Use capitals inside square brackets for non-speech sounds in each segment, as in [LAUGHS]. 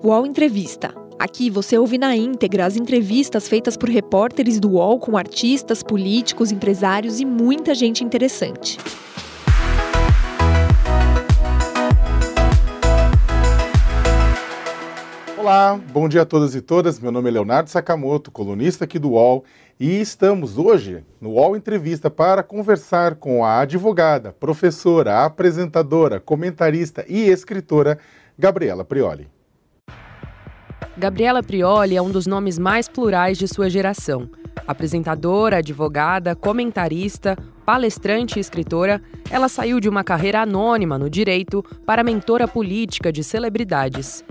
UOL Entrevista. Aqui você ouve na íntegra as entrevistas feitas por repórteres do UOL com artistas, políticos, empresários e muita gente interessante. Olá, bom dia a todas e todas. Meu nome é Leonardo Sakamoto, colunista aqui do UOL, e estamos hoje no UOL Entrevista para conversar com a advogada, professora, apresentadora, comentarista e escritora Gabriela Prioli. Gabriela Prioli é um dos nomes mais plurais de sua geração. Apresentadora, advogada, comentarista, palestrante e escritora, ela saiu de uma carreira anônima no direito para mentora política de celebridades.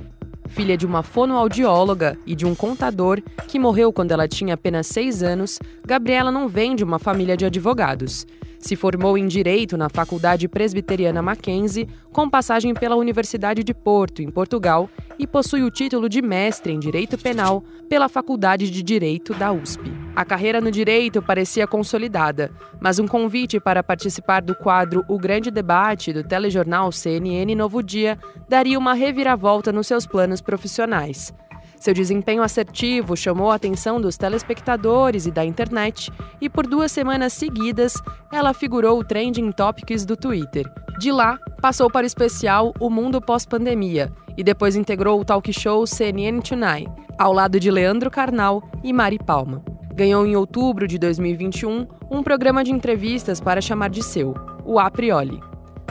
Filha de uma fonoaudióloga e de um contador que morreu quando ela tinha apenas seis anos, Gabriela não vem de uma família de advogados. Se formou em Direito na Faculdade Presbiteriana Mackenzie, com passagem pela Universidade de Porto, em Portugal, e possui o título de mestre em Direito Penal pela Faculdade de Direito da USP. A carreira no direito parecia consolidada, mas um convite para participar do quadro O Grande Debate do telejornal CNN Novo Dia daria uma reviravolta nos seus planos profissionais. Seu desempenho assertivo chamou a atenção dos telespectadores e da internet, e por duas semanas seguidas ela figurou o trending topics do Twitter. De lá, passou para o especial O Mundo Pós-Pandemia e depois integrou o talk show CNN Tonight, ao lado de Leandro Carnal e Mari Palma. Ganhou em outubro de 2021 um programa de entrevistas para chamar de seu, o A.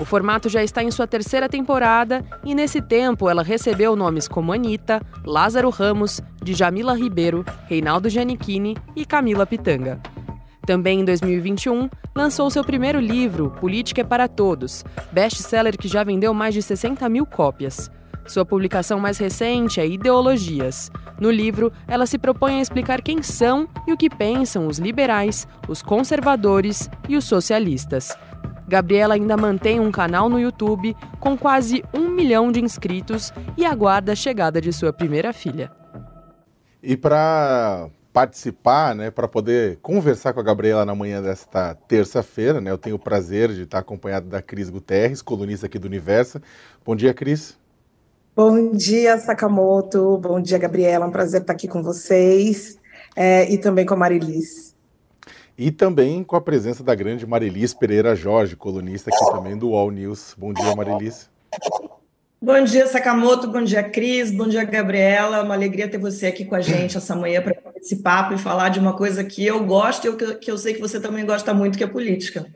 O formato já está em sua terceira temporada e nesse tempo ela recebeu nomes como Anitta, Lázaro Ramos, Djamila Ribeiro, Reinaldo Giannichini e Camila Pitanga. Também em 2021, lançou seu primeiro livro, Política é para Todos, best-seller que já vendeu mais de 60 mil cópias. Sua publicação mais recente é Ideologias. No livro, ela se propõe a explicar quem são e o que pensam os liberais, os conservadores e os socialistas. Gabriela ainda mantém um canal no YouTube com quase um milhão de inscritos e aguarda a chegada de sua primeira filha. E para participar, né, para poder conversar com a Gabriela na manhã desta terça-feira, né, eu tenho o prazer de estar acompanhado da Cris Guterres, colunista aqui do Universo. Bom dia, Cris. Bom dia, Sakamoto. Bom dia, Gabriela. É um prazer estar aqui com vocês é, e também com a Marilis e também com a presença da grande Marilis Pereira Jorge, colunista aqui também do All News. Bom dia, Marilis. Bom dia, Sakamoto. Bom dia, Cris. Bom dia, Gabriela. Uma alegria ter você aqui com a gente essa manhã para esse papo e falar de uma coisa que eu gosto e que eu sei que você também gosta muito, que é política.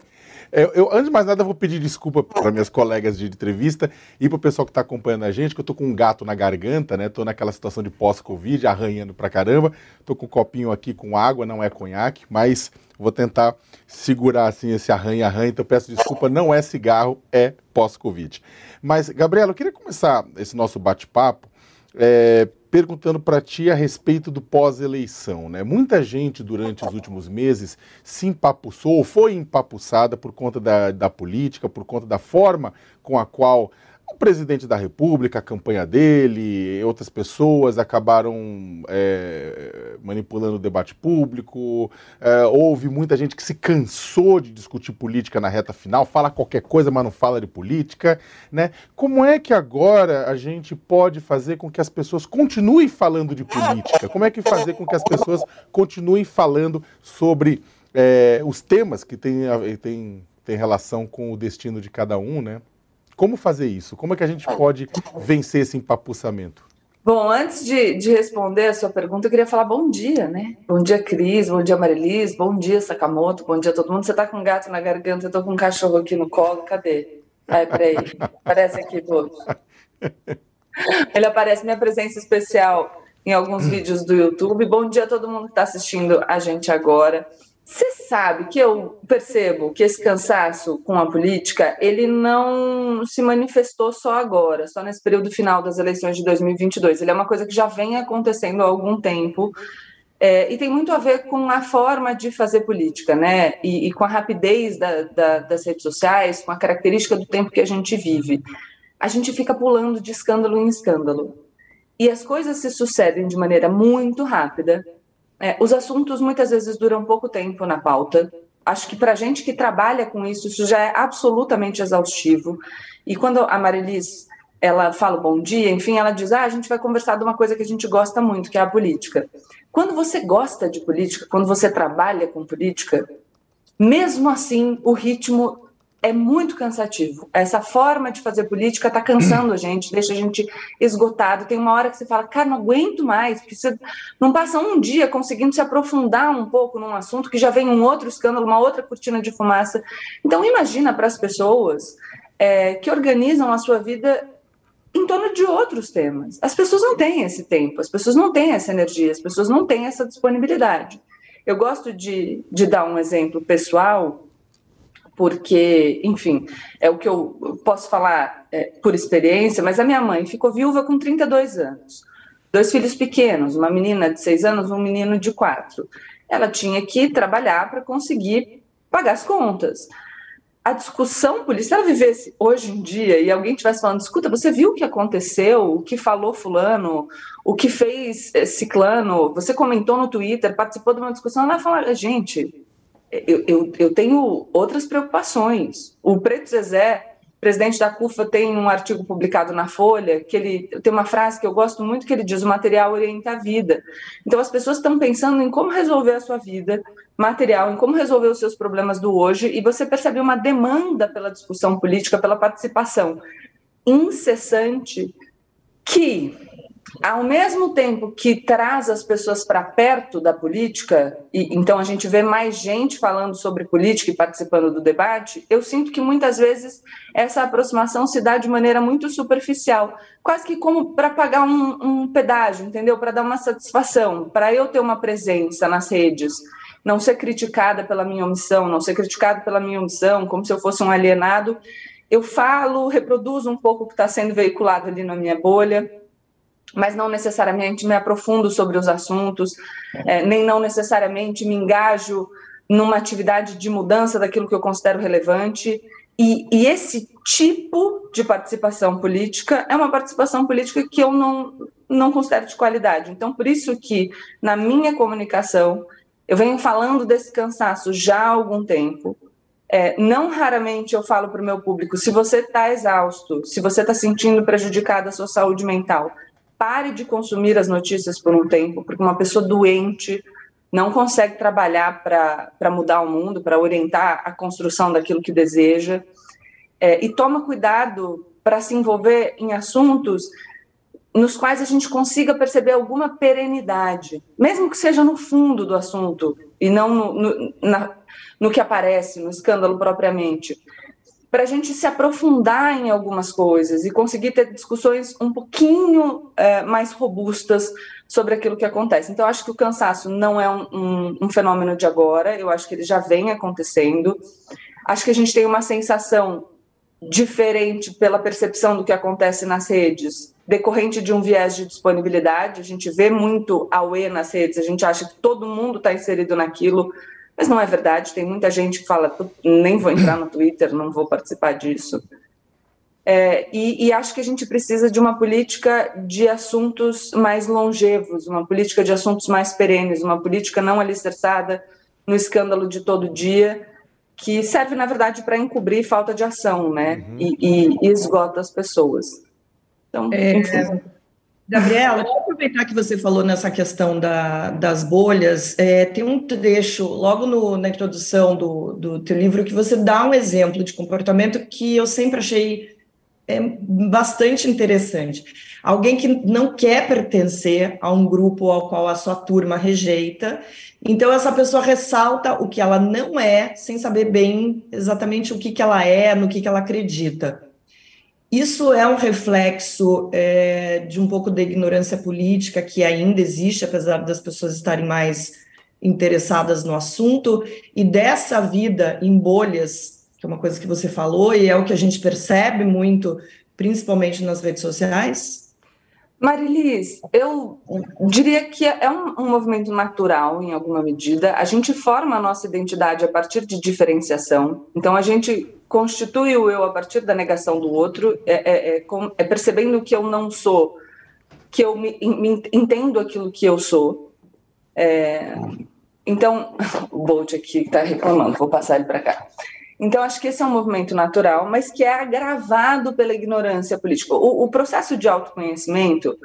Eu, eu, antes de mais nada, vou pedir desculpa para minhas colegas de entrevista e para o pessoal que está acompanhando a gente, que eu tô com um gato na garganta, né? Tô naquela situação de pós-Covid, arranhando pra caramba. Tô com um copinho aqui com água, não é conhaque, mas vou tentar segurar assim esse arranha-arranha. Então peço desculpa, não é cigarro, é pós-Covid. Mas, Gabriela, eu queria começar esse nosso bate-papo é, perguntando para ti a respeito do pós-eleição. Né? Muita gente durante os últimos meses se empapuçou, ou foi empapuçada por conta da, da política, por conta da forma com a qual presidente da República, a campanha dele, outras pessoas acabaram é, manipulando o debate público. É, houve muita gente que se cansou de discutir política na reta final, fala qualquer coisa, mas não fala de política. Né? Como é que agora a gente pode fazer com que as pessoas continuem falando de política? Como é que fazer com que as pessoas continuem falando sobre é, os temas que têm, têm, têm relação com o destino de cada um, né? Como fazer isso? Como é que a gente pode vencer esse empapuçamento? Bom, antes de, de, responder a sua pergunta, eu queria falar bom dia, né? Bom dia, Cris, bom dia, Marilis, bom dia, Sakamoto, bom dia a todo mundo. Você tá com um gato na garganta, eu tô com um cachorro aqui no colo, cadê? Ai, peraí, aparece aqui todos. Ele aparece, minha presença especial em alguns vídeos do YouTube. Bom dia a todo mundo que está assistindo a gente agora. Você sabe que eu percebo que esse cansaço com a política, ele não se manifestou só agora, só nesse período final das eleições de 2022. Ele é uma coisa que já vem acontecendo há algum tempo é, e tem muito a ver com a forma de fazer política, né? E, e com a rapidez da, da, das redes sociais, com a característica do tempo que a gente vive. A gente fica pulando de escândalo em escândalo. E as coisas se sucedem de maneira muito rápida é, os assuntos muitas vezes duram pouco tempo na pauta. Acho que para gente que trabalha com isso, isso já é absolutamente exaustivo. E quando a Marilis ela fala bom dia, enfim, ela diz: ah, a gente vai conversar de uma coisa que a gente gosta muito, que é a política. Quando você gosta de política, quando você trabalha com política, mesmo assim, o ritmo é muito cansativo. Essa forma de fazer política está cansando a gente, deixa a gente esgotado. Tem uma hora que você fala, cara, não aguento mais, porque você não passa um dia conseguindo se aprofundar um pouco num assunto que já vem um outro escândalo, uma outra cortina de fumaça. Então, imagina para as pessoas é, que organizam a sua vida em torno de outros temas. As pessoas não têm esse tempo, as pessoas não têm essa energia, as pessoas não têm essa disponibilidade. Eu gosto de, de dar um exemplo pessoal porque, enfim, é o que eu posso falar é, por experiência, mas a minha mãe ficou viúva com 32 anos. Dois filhos pequenos, uma menina de seis anos, um menino de quatro. Ela tinha que trabalhar para conseguir pagar as contas. A discussão política, se ela vivesse hoje em dia e alguém estivesse falando, escuta, você viu o que aconteceu, o que falou fulano, o que fez eh, ciclano, você comentou no Twitter, participou de uma discussão, ela ia falar, gente, eu, eu, eu tenho outras preocupações. O Preto Zezé, presidente da CUFA, tem um artigo publicado na Folha que ele tem uma frase que eu gosto muito que ele diz: o material orienta a vida. Então as pessoas estão pensando em como resolver a sua vida material, em como resolver os seus problemas do hoje, e você percebe uma demanda pela discussão política, pela participação incessante que ao mesmo tempo que traz as pessoas para perto da política, e então a gente vê mais gente falando sobre política e participando do debate, eu sinto que muitas vezes essa aproximação se dá de maneira muito superficial, quase que como para pagar um, um pedágio, entendeu? Para dar uma satisfação, para eu ter uma presença nas redes, não ser criticada pela minha omissão, não ser criticado pela minha omissão, como se eu fosse um alienado. Eu falo, reproduzo um pouco o que está sendo veiculado ali na minha bolha mas não necessariamente me aprofundo sobre os assuntos, é, nem não necessariamente me engajo numa atividade de mudança daquilo que eu considero relevante. E, e, esse tipo de participação política é uma participação política que eu não, não considero de qualidade. Então, por isso que na minha comunicação eu venho falando desse cansaço já há algum tempo. É, não raramente eu falo para o meu público: se você está exausto, se você está sentindo prejudicada a sua saúde mental, pare de consumir as notícias por um tempo, porque uma pessoa doente não consegue trabalhar para mudar o mundo, para orientar a construção daquilo que deseja. É, e toma cuidado para se envolver em assuntos nos quais a gente consiga perceber alguma perenidade, mesmo que seja no fundo do assunto e não no, no, na, no que aparece, no escândalo propriamente para a gente se aprofundar em algumas coisas e conseguir ter discussões um pouquinho é, mais robustas sobre aquilo que acontece. Então, acho que o cansaço não é um, um, um, fenômeno de agora, eu acho que ele já vem acontecendo. Acho que a gente tem uma sensação diferente pela percepção do que acontece nas redes, decorrente de um viés de disponibilidade. A gente vê muito auê nas redes, a gente acha que todo mundo está inserido naquilo mas não é verdade, tem muita gente que fala, nem vou entrar no Twitter, não vou participar disso. É, e, e, acho que a gente precisa de uma política de assuntos mais longevos, uma política de assuntos mais perenes, uma política não alicerçada no escândalo de todo dia, que serve, na verdade, para encobrir falta de ação, né? Uhum. E, e, e, esgota as pessoas. Então, é, enfim. Gabriela, eu aproveitar que você falou nessa questão da, das bolhas. É, tem um trecho logo no, na introdução do, do teu livro que você dá um exemplo de comportamento que eu sempre achei é, bastante interessante. Alguém que não quer pertencer a um grupo ao qual a sua turma rejeita, então essa pessoa ressalta o que ela não é, sem saber bem exatamente o que, que ela é, no que, que ela acredita. Isso é um reflexo é, de um pouco da ignorância política que ainda existe, apesar das pessoas estarem mais interessadas no assunto, e dessa vida em bolhas, que é uma coisa que você falou, e é o que a gente percebe muito, principalmente nas redes sociais? Marilis, eu diria que é um, um, movimento natural, em alguma medida. A gente forma a nossa identidade a partir de diferenciação. Então, a gente constitui o eu a partir da negação do outro, é, é, é, é percebendo que eu não sou, que eu me, me entendo aquilo que eu sou. É, então, [LAUGHS] o Bolt aqui está reclamando, vou passar ele para cá. Então, acho que esse é um movimento natural, mas que é agravado pela ignorância política. O, o processo de autoconhecimento,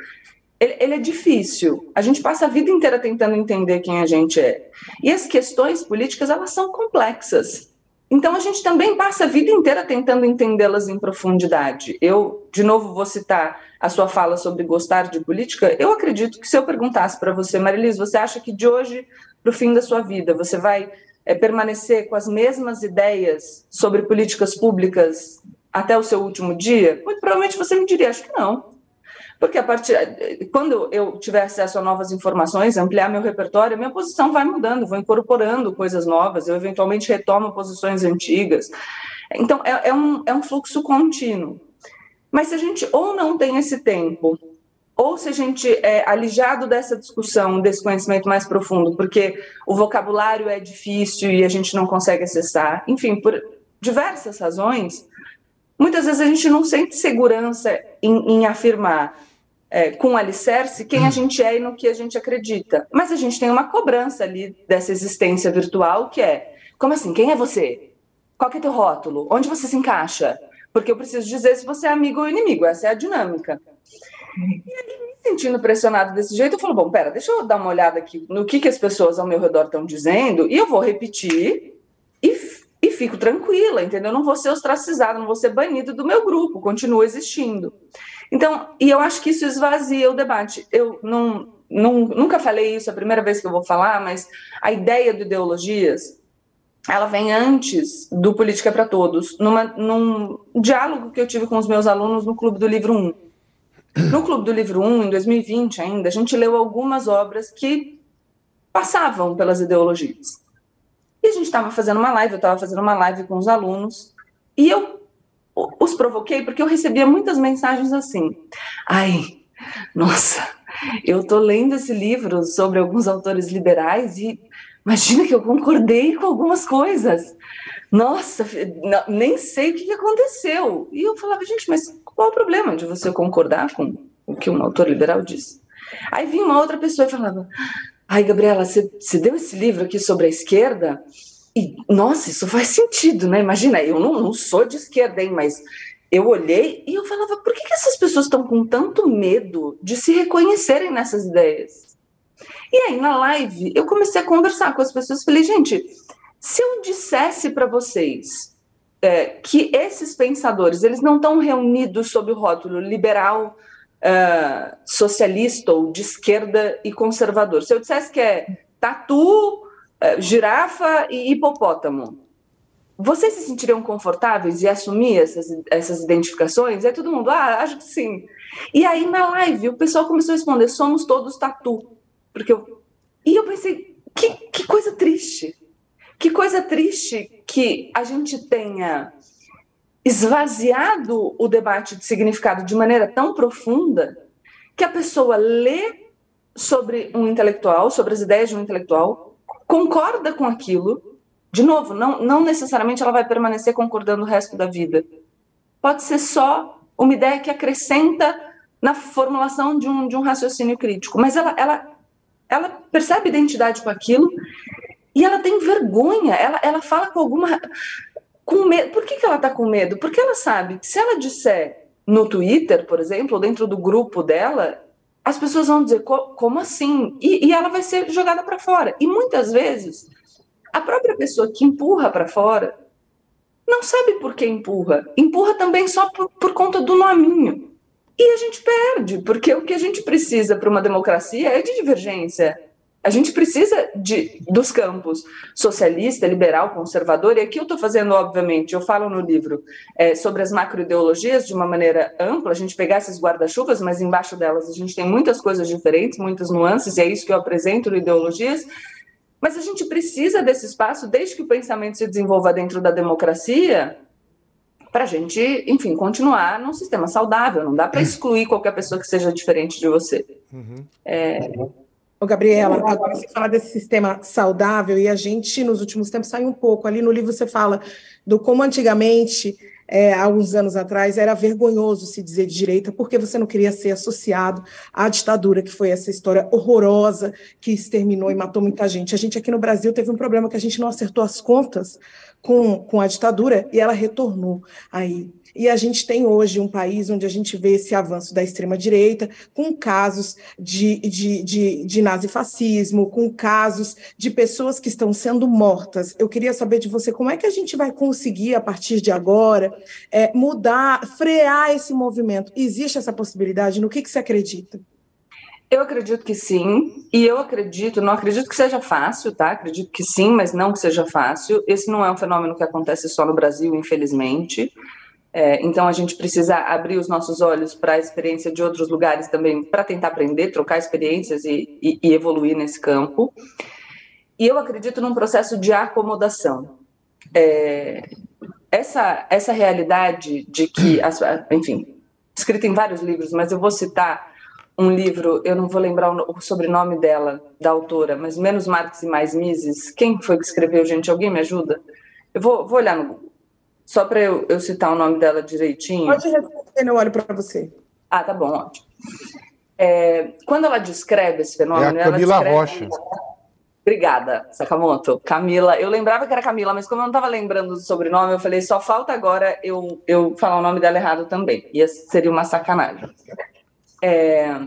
ele, ele, é difícil. A gente passa a vida inteira tentando entender quem a gente é. E as questões políticas, elas são complexas. Então, a gente também passa a vida inteira tentando entendê-las em profundidade. Eu, de novo, vou citar a sua fala sobre gostar de política. Eu acredito que se eu perguntasse para você, Marilis, você acha que de hoje para o fim da sua vida você vai é, permanecer com as mesmas ideias sobre políticas públicas até o seu último dia? Muito provavelmente você me diria, acho que não. Porque a partir quando eu tiver acesso a novas informações, ampliar meu repertório, minha posição vai mudando, vou incorporando coisas novas, eu eventualmente retomo posições antigas. Então, é, é, um, é um fluxo contínuo. Mas se a gente ou não tem esse tempo, ou se a gente é alijado dessa discussão, desse conhecimento mais profundo, porque o vocabulário é difícil e a gente não consegue acessar, enfim, por diversas razões, muitas vezes a gente não sente segurança em, em afirmar é, com alicerce quem a gente é e no que a gente acredita. Mas a gente tem uma cobrança ali dessa existência virtual que é, como assim, quem é você? Qual é teu rótulo? Onde você se encaixa? Porque eu preciso dizer se você é amigo ou inimigo, essa é a dinâmica. E aí, me sentindo pressionado desse jeito, eu falo, bom, pera, deixa eu dar uma olhada aqui no que, que as pessoas ao meu redor estão dizendo, e eu vou repetir e, e fico tranquila, entendeu? Eu não vou ser ostracizado, não vou ser banido do meu grupo, continuo existindo. Então, e eu acho que isso esvazia o debate. Eu não, não, nunca falei isso, é a primeira vez que eu vou falar, mas a ideia de ideologias, ela vem antes do Política para Todos, numa, num diálogo que eu tive com os meus alunos no Clube do Livro 1. No Clube do Livro 1, em 2020 ainda, a gente leu algumas obras que passavam pelas ideologias. E a gente estava fazendo uma live, eu estava fazendo uma live com os alunos, e eu os provoquei porque eu recebia muitas mensagens assim: ai, nossa, eu tô lendo esse livro sobre alguns autores liberais e imagina que eu concordei com algumas coisas. Nossa, nem sei o que aconteceu. E eu falava, gente, mas qual o problema de você concordar com o que um autor liberal disse? Aí vinha uma outra pessoa e falava: Ai, Gabriela, você, você deu esse livro aqui sobre a esquerda? E, nossa, isso faz sentido, né? Imagina, eu não, não sou de esquerda, hein, mas eu olhei e eu falava, por que, que essas pessoas estão com tanto medo de se reconhecerem nessas ideias? E aí, na live, eu comecei a conversar com as pessoas, falei, gente, se eu dissesse para vocês é, que esses pensadores, eles não estão reunidos sob o rótulo liberal, uh, socialista ou de esquerda e conservador, se eu dissesse que é tatu, eh, girafa e hipopótamo. Vocês se sentiriam confortáveis e assumir essas, essas identificações? Aí todo mundo, ah, acho que sim. E aí na live o pessoal começou a responder: somos todos tatu. Porque eu... E eu pensei: que, que coisa triste. Que coisa triste que a gente tenha esvaziado o debate de significado de maneira tão profunda que a pessoa lê sobre um intelectual, sobre as ideias de um intelectual, concorda com aquilo, de novo, não, não necessariamente ela vai permanecer concordando o resto da vida. Pode ser só uma ideia que acrescenta na formulação de um, de um raciocínio crítico, mas ela, ela, ela percebe identidade com aquilo e ela tem vergonha, ela, ela fala com alguma. com medo. Por que, que ela está com medo? Porque ela sabe que se ela disser no Twitter, por exemplo, ou dentro do grupo dela, as pessoas vão dizer como assim? E, e ela vai ser jogada para fora. E muitas vezes a própria pessoa que empurra para fora não sabe por que empurra. Empurra também só por, por conta do nominho. E a gente perde, porque o que a gente precisa para uma democracia é de divergência, a gente precisa de, dos campos socialista, liberal, conservador, e aqui eu estou fazendo, obviamente, eu falo no livro é, sobre as macroideologias de uma maneira ampla, a gente pegar esses guarda-chuvas, mas embaixo delas a gente tem muitas coisas diferentes, muitas nuances, e é isso que eu apresento no Ideologias, mas a gente precisa desse espaço desde que o pensamento se desenvolva dentro da democracia, para a gente, enfim, continuar num sistema saudável. Não dá para [CLEARS THROAT] excluir qualquer pessoa que seja diferente de você. Uhum. É, Ô, Gabriela, agora você fala desse sistema saudável e a gente, nos últimos tempos, sai um pouco. Ali no livro você fala do como antigamente é, há uns anos atrás, era vergonhoso se dizer de direita, porque você não queria ser associado à ditadura, que foi essa história horrorosa que exterminou e matou muita gente. A gente aqui no Brasil teve um problema que a gente não acertou as contas com, com a ditadura e ela retornou aí. E a gente tem hoje um país onde a gente vê esse avanço da extrema-direita, com casos de, de, de, de nazifascismo, com casos de pessoas que estão sendo mortas. Eu queria saber de você como é que a gente vai conseguir, a partir de agora, é, mudar, frear esse movimento. Existe essa possibilidade? No que, que você acredita? Eu acredito que sim, e eu acredito, não acredito que seja fácil, tá? Acredito que sim, mas não que seja fácil. Esse não é um fenômeno que acontece só no Brasil, infelizmente. É, então a gente precisa abrir os nossos olhos para a experiência de outros lugares também, para tentar aprender, trocar experiências e, e, e, evoluir nesse campo. E eu acredito num processo de acomodação. É, essa, essa realidade de que, enfim, escrita em vários livros, mas eu vou citar um livro, eu não vou lembrar o sobrenome dela, da autora, mas Menos Marx e Mais Mises. Quem foi que escreveu, gente? Alguém me ajuda? Eu vou, vou olhar no só para eu, eu, citar o nome dela direitinho. Pode responder, eu olho para você. Ah, tá bom, ótimo. É, quando ela descreve esse fenômeno. É a Camila descreve... Rocha. Obrigada, Sakamoto. Camila, eu lembrava que era Camila, mas como eu não estava lembrando do sobrenome, eu falei, só falta agora eu, eu falar o nome dela errado também. E seria uma sacanagem. É,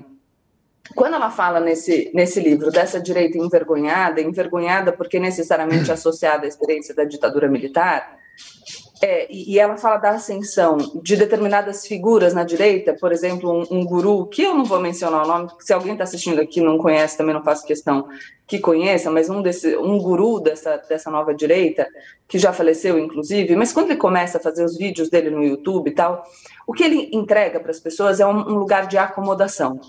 quando ela fala nesse, nesse livro dessa direita envergonhada, envergonhada porque necessariamente associada à experiência da ditadura militar, é, e ela fala da ascensão de determinadas figuras na direita, por exemplo, um, um guru, que eu não vou mencionar o nome, porque se alguém está assistindo aqui não conhece, também não faço questão que conheça, mas um, desse, um guru dessa, dessa nova direita, que já faleceu, inclusive, mas quando ele começa a fazer os vídeos dele no YouTube e tal, o que ele entrega para as pessoas é um, um lugar de acomodação.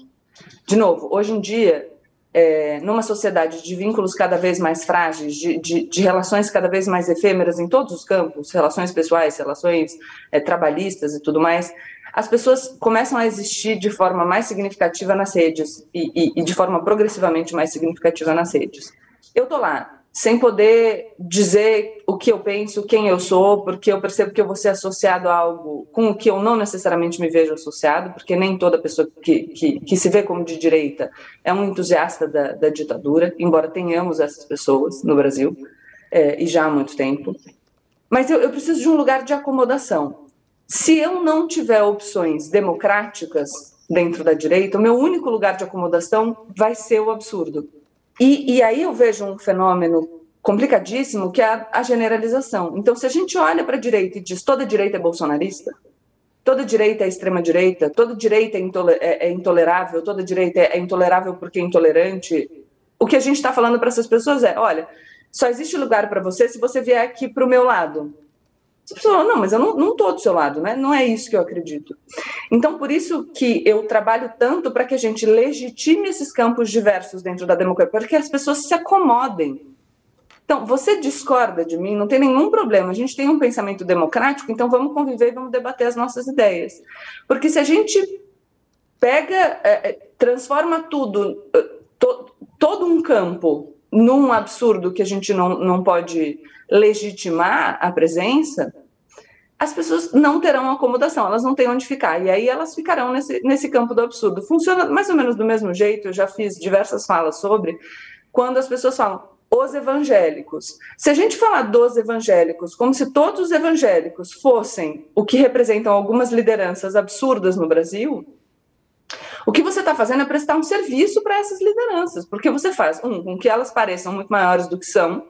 De novo, hoje em dia, é, numa sociedade de vínculos cada vez mais frágeis, de, de, de, relações cada vez mais efêmeras em todos os campos, relações pessoais, relações é, trabalhistas e tudo mais, as pessoas começam a existir de forma mais significativa nas redes e, e, e de forma progressivamente mais significativa nas redes. Eu tô lá, sem poder dizer o que eu penso, quem eu sou, porque eu percebo que eu vou ser associado a algo com o que eu não necessariamente me vejo associado, porque nem toda pessoa que, que, que se vê como de direita é um entusiasta da, da ditadura, embora tenhamos essas pessoas no Brasil, é, e já há muito tempo. Mas eu, eu preciso de um lugar de acomodação. Se eu não tiver opções democráticas dentro da direita, o meu único lugar de acomodação vai ser o absurdo e, e aí eu vejo um fenômeno complicadíssimo que é a, a generalização. Então, se a gente olha para a direita e diz toda direita é bolsonarista, toda direita é extrema direita, toda direita é, intole é, é intolerável, toda direita é intolerável porque é intolerante, o que a gente está falando para essas pessoas é: olha, só existe lugar para você se você vier aqui para o meu lado. Você pessoa não, mas eu não estou do seu lado, né? Não é isso que eu acredito. Então, por isso que eu trabalho tanto para que a gente legitime esses campos diversos dentro da democracia, para que as pessoas se acomodem. Então, você discorda de mim, não tem nenhum problema. A gente tem um pensamento democrático, então vamos conviver e vamos debater as nossas ideias. Porque se a gente pega, é, é transforma tudo, é, to, todo um campo num absurdo que a gente não, não pode legitimar a presença, as pessoas não terão acomodação, elas não têm onde ficar. E aí elas ficarão nesse, nesse campo do absurdo. Funciona mais ou menos do mesmo jeito, eu já fiz diversas falas sobre, quando as pessoas falam os evangélicos. Se a gente falar dos evangélicos como se todos os evangélicos fossem o que representam algumas lideranças absurdas no Brasil, o que você está fazendo é prestar um serviço para essas lideranças, porque você faz, um, com que elas pareçam muito maiores do que são,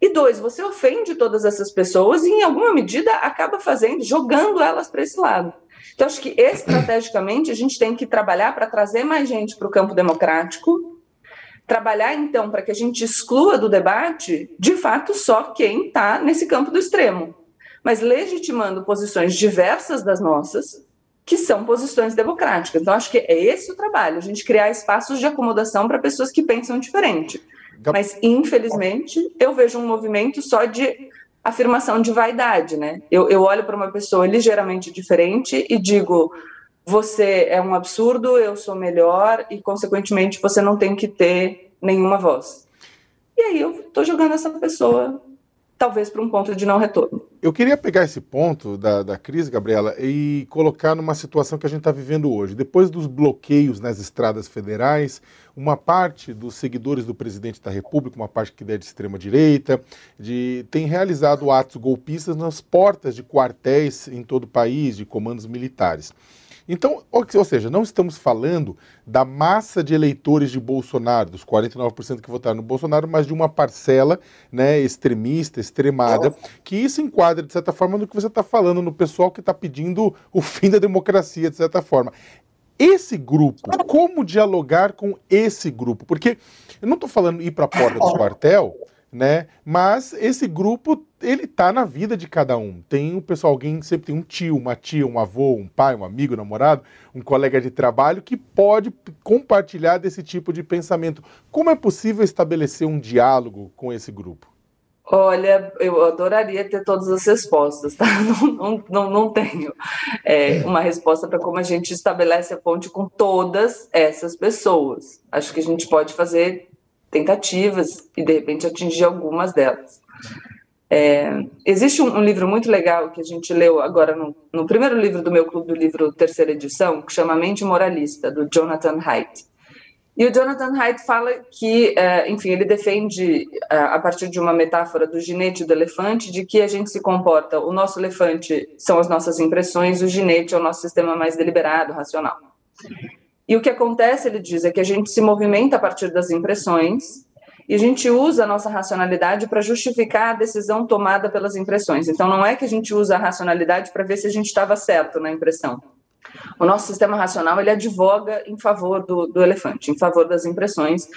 e dois, você ofende todas essas pessoas e, em alguma medida, acaba fazendo, jogando elas para esse lado. Então, acho que estrategicamente a gente tem que trabalhar para trazer mais gente para o campo democrático, trabalhar então para que a gente exclua do debate, de fato, só quem está nesse campo do extremo, mas legitimando posições diversas das nossas, que são posições democráticas. Então, acho que é esse o trabalho, a gente criar espaços de acomodação para pessoas que pensam diferente. Mas, infelizmente, eu vejo um movimento só de afirmação de vaidade, né? Eu, eu olho para uma pessoa ligeiramente diferente e digo: você é um absurdo, eu sou melhor, e, consequentemente, você não tem que ter nenhuma voz. E aí eu estou jogando essa pessoa, talvez, para um ponto de não retorno. Eu queria pegar esse ponto da, da crise, Gabriela, e colocar numa situação que a gente está vivendo hoje. Depois dos bloqueios nas estradas federais, uma parte dos seguidores do presidente da República, uma parte que é de extrema-direita, de, tem realizado atos golpistas nas portas de quartéis em todo o país, de comandos militares. Então, ou seja, não estamos falando da massa de eleitores de Bolsonaro, dos 49% que votaram no Bolsonaro, mas de uma parcela né, extremista, extremada, que isso enquadra, de certa forma, no que você está falando, no pessoal que está pedindo o fim da democracia, de certa forma esse grupo, como dialogar com esse grupo? Porque eu não estou falando ir para a porta do quartel, né? Mas esse grupo ele tá na vida de cada um. Tem o pessoal, alguém sempre tem um tio, uma tia, um avô, um pai, um amigo, um namorado, um colega de trabalho que pode compartilhar desse tipo de pensamento. Como é possível estabelecer um diálogo com esse grupo? Olha, eu adoraria ter todas as respostas, tá? [LAUGHS] Não, não, não, não tenho é, uma resposta para como a gente estabelece a ponte com todas essas pessoas. Acho que a gente pode fazer tentativas e de repente atingir algumas delas. É, existe um, um, livro muito legal que a gente leu agora no, no, primeiro livro do meu clube do livro, terceira edição, que chama Mente Moralista, do Jonathan Haidt. E o Jonathan Haidt fala que, é, enfim, ele defende, é, a partir de uma metáfora do ginete e do elefante, de que a gente se comporta, o nosso elefante são as nossas impressões, o ginete é o nosso sistema mais deliberado, racional. E o que acontece, ele diz, é que a gente se movimenta a partir das impressões e a gente usa a nossa racionalidade para justificar a decisão tomada pelas impressões. Então, não é que a gente usa a racionalidade para ver se a gente estava certo na impressão. O nosso sistema racional ele advoga em favor do, do elefante, em favor das impressões,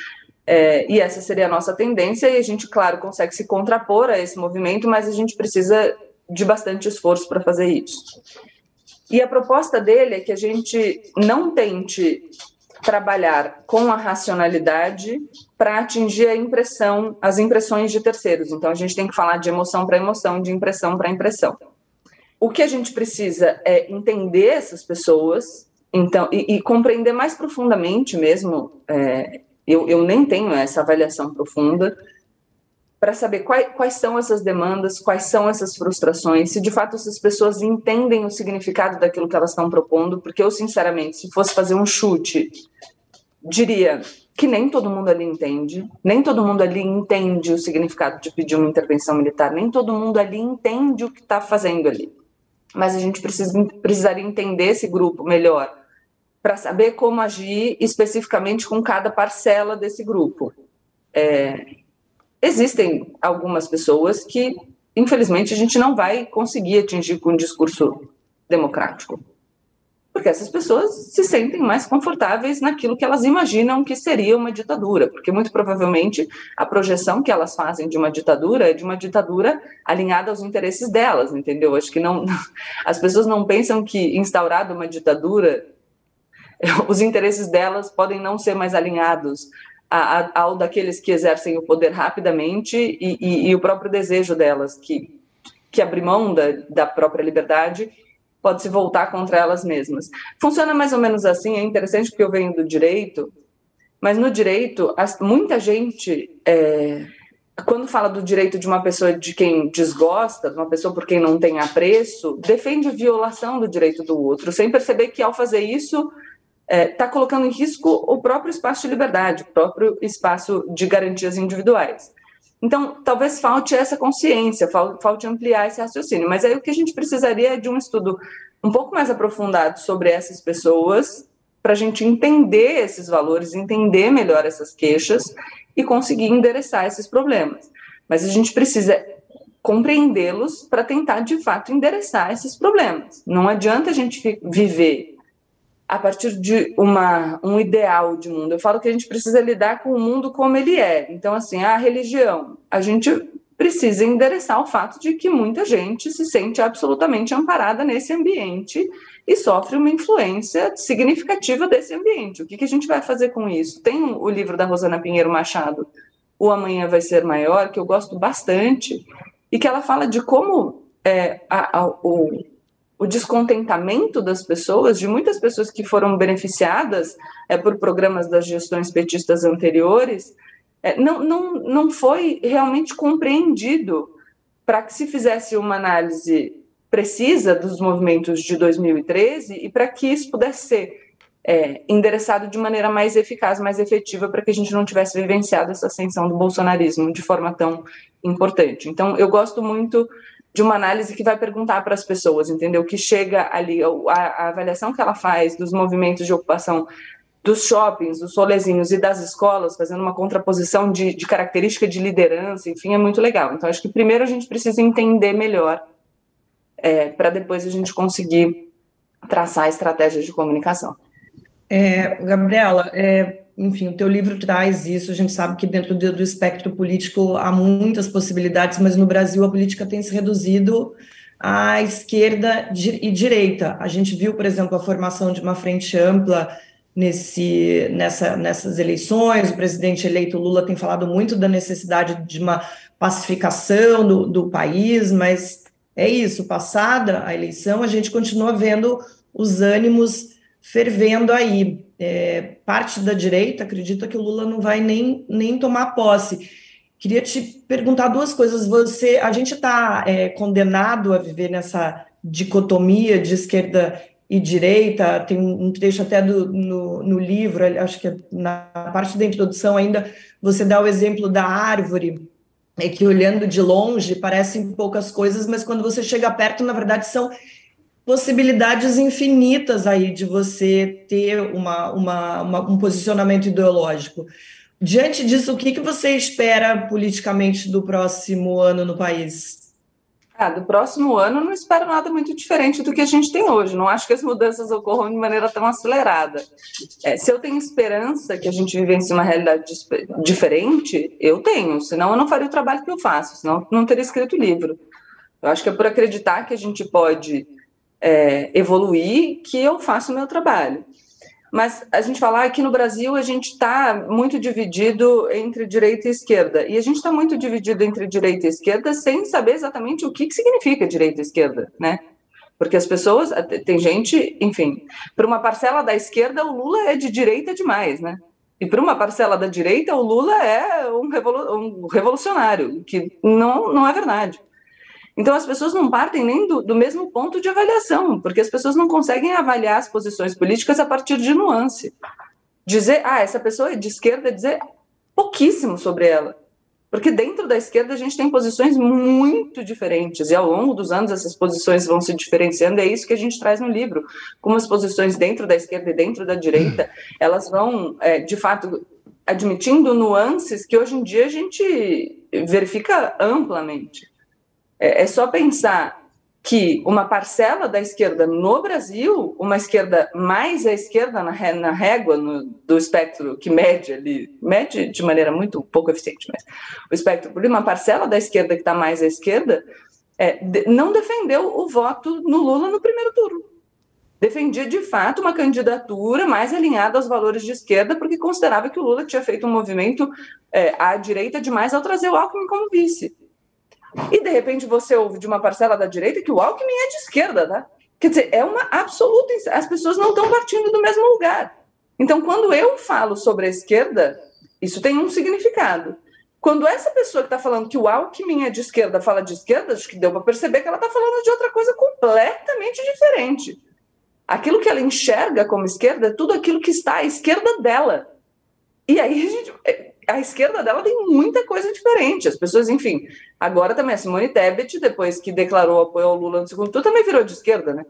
é, e essa seria a nossa tendência, e a gente, claro, consegue se contrapor a esse movimento, mas a gente precisa de bastante esforço para fazer isso. E a proposta dele é que a gente não tente trabalhar com a racionalidade para atingir a impressão, as impressões de terceiros. Então a gente tem que falar de emoção para emoção, de impressão para impressão. O que a gente precisa é entender essas pessoas, então e, e compreender mais profundamente mesmo. É, eu, eu nem tenho essa avaliação profunda, para saber quais, quais são essas demandas, quais são essas frustrações, se de fato essas pessoas entendem o significado daquilo que elas estão propondo, porque eu, sinceramente, se fosse fazer um chute, diria que nem todo mundo ali entende, nem todo mundo ali entende o significado de pedir uma intervenção militar, nem todo mundo ali entende o que está fazendo ali. Mas a gente precisa, precisaria entender esse grupo melhor, para saber como agir especificamente com cada parcela desse grupo. É, existem algumas pessoas que, infelizmente, a gente não vai conseguir atingir com um discurso democrático. Porque essas pessoas se sentem mais confortáveis naquilo que elas imaginam que seria uma ditadura, porque muito provavelmente a projeção que elas fazem de uma ditadura é de uma ditadura alinhada aos interesses delas, entendeu? Acho que não [LAUGHS] as pessoas não pensam que instaurada uma ditadura [LAUGHS] os interesses delas podem não ser mais alinhados ao daqueles que exercem o poder rapidamente e, e, e, o próprio desejo delas, que, que abrir mão da, da própria liberdade pode se voltar contra elas mesmas. Funciona mais ou menos assim, é interessante porque eu venho do direito, mas no direito, muita gente, é, quando fala do direito de uma pessoa de quem desgosta, de uma pessoa por quem não tem apreço, defende violação do direito do outro, sem perceber que ao fazer isso está é, tá colocando em risco o próprio espaço de liberdade, o próprio espaço de garantias individuais. Então, talvez falte essa consciência, falte ampliar esse raciocínio, mas aí o que a gente precisaria é de um estudo um pouco mais aprofundado sobre essas pessoas, para a gente entender esses valores, entender melhor essas queixas e conseguir endereçar esses problemas. Mas a gente precisa compreendê-los para tentar, de fato, endereçar esses problemas. Não adianta a gente viver a partir de uma, um ideal de mundo. Eu falo que a gente precisa lidar com o mundo como ele é. Então, assim, a religião, a gente precisa endereçar o fato de que muita gente se sente absolutamente amparada nesse ambiente e sofre uma influência significativa desse ambiente. O que, que a gente vai fazer com isso? Tem o livro da Rosana Pinheiro Machado, O Amanhã Vai Ser Maior, que eu gosto bastante, e que ela fala de como é, a, a, o, o descontentamento das pessoas, de muitas pessoas que foram beneficiadas é, por programas das gestões petistas anteriores, é, não, não, não foi realmente compreendido para que se fizesse uma análise precisa dos movimentos de 2013 e para que isso pudesse ser é, endereçado de maneira mais eficaz, mais efetiva, para que a gente não tivesse vivenciado essa ascensão do bolsonarismo de forma tão importante. Então, eu gosto muito de uma análise que vai perguntar para as pessoas, entendeu? Que chega ali, a, a, avaliação que ela faz dos movimentos de ocupação dos shoppings, dos solezinhos e das escolas, fazendo uma contraposição de, de característica de liderança, enfim, é muito legal. Então, acho que primeiro a gente precisa entender melhor, é, para depois a gente conseguir traçar estratégias de comunicação. É, Gabriela, é, enfim, o teu livro traz isso, a gente sabe que dentro do, espectro político há muitas possibilidades, mas no Brasil a política tem se reduzido à esquerda e direita. A gente viu, por exemplo, a formação de uma frente ampla nesse, nessa, nessas eleições. O presidente eleito Lula tem falado muito da necessidade de uma pacificação do, do país, mas é isso. Passada a eleição, a gente continua vendo os ânimos fervendo aí. É, parte da direita acredita que o Lula não vai nem, nem tomar posse. Queria te perguntar duas coisas. Você, a gente está é, condenado a viver nessa dicotomia de esquerda e direita, tem um trecho até do, no, no livro, acho que na parte da introdução ainda, você dá o exemplo da árvore, é que olhando de longe parecem poucas coisas, mas quando você chega perto, na verdade, são possibilidades infinitas aí de você ter uma, uma, uma, um posicionamento ideológico. Diante disso, o que, que você espera politicamente do próximo ano no país? Ah, do próximo ano não espero nada muito diferente do que a gente tem hoje. Não acho que as mudanças ocorram de maneira tão acelerada. É, se eu tenho esperança que a gente vivencie uma realidade diferente, eu tenho. Senão eu não faria o trabalho que eu faço. Senão não teria escrito o livro. Eu acho que é por acreditar que a gente pode é, evoluir que eu faço o meu trabalho. Mas a gente falar aqui no Brasil, a gente está muito dividido entre direita e esquerda. E a gente está muito dividido entre direita e esquerda sem saber exatamente o que, que significa direita e esquerda, né? Porque as pessoas, tem gente, enfim, para uma parcela da esquerda, o Lula é de direita demais, né? E para uma parcela da direita, o Lula é um, revolu um revolucionário, que não, não é verdade. Então, as pessoas não partem nem do, do, mesmo ponto de avaliação, porque as pessoas não conseguem avaliar as posições políticas a partir de nuance. Dizer, ah, essa pessoa é de esquerda, dizer pouquíssimo sobre ela. Porque dentro da esquerda a gente tem posições muito diferentes, e ao longo dos anos essas posições vão se diferenciando, é isso que a gente traz no livro. Como as posições dentro da esquerda e dentro da direita, elas vão, é, de fato, admitindo nuances que hoje em dia a gente verifica amplamente. É, é só pensar que uma parcela da esquerda no Brasil, uma esquerda mais à esquerda na, na régua no, do espectro que mede ali, mede de maneira muito pouco eficiente, mas o espectro uma parcela da esquerda que está mais à esquerda, é, de, não defendeu o voto no Lula no primeiro turno. Defendia de fato uma candidatura mais alinhada aos valores de esquerda, porque considerava que o Lula tinha feito um movimento é, à direita demais ao trazer o Alckmin como vice. E de repente você ouve de uma parcela da direita que o Alckmin é de esquerda, tá? Quer dizer, é uma absoluta. As pessoas não estão partindo do mesmo lugar. Então, quando eu falo sobre a esquerda, isso tem um significado. Quando essa pessoa que está falando que o Alckmin é de esquerda fala de esquerda, acho que deu para perceber que ela está falando de outra coisa completamente diferente. Aquilo que ela enxerga como esquerda é tudo aquilo que está à esquerda dela. E aí gente, a esquerda dela tem muita coisa diferente. As pessoas, enfim, agora também a Simone Tebet, depois que declarou apoio ao Lula no segundo turno, também virou de esquerda, né?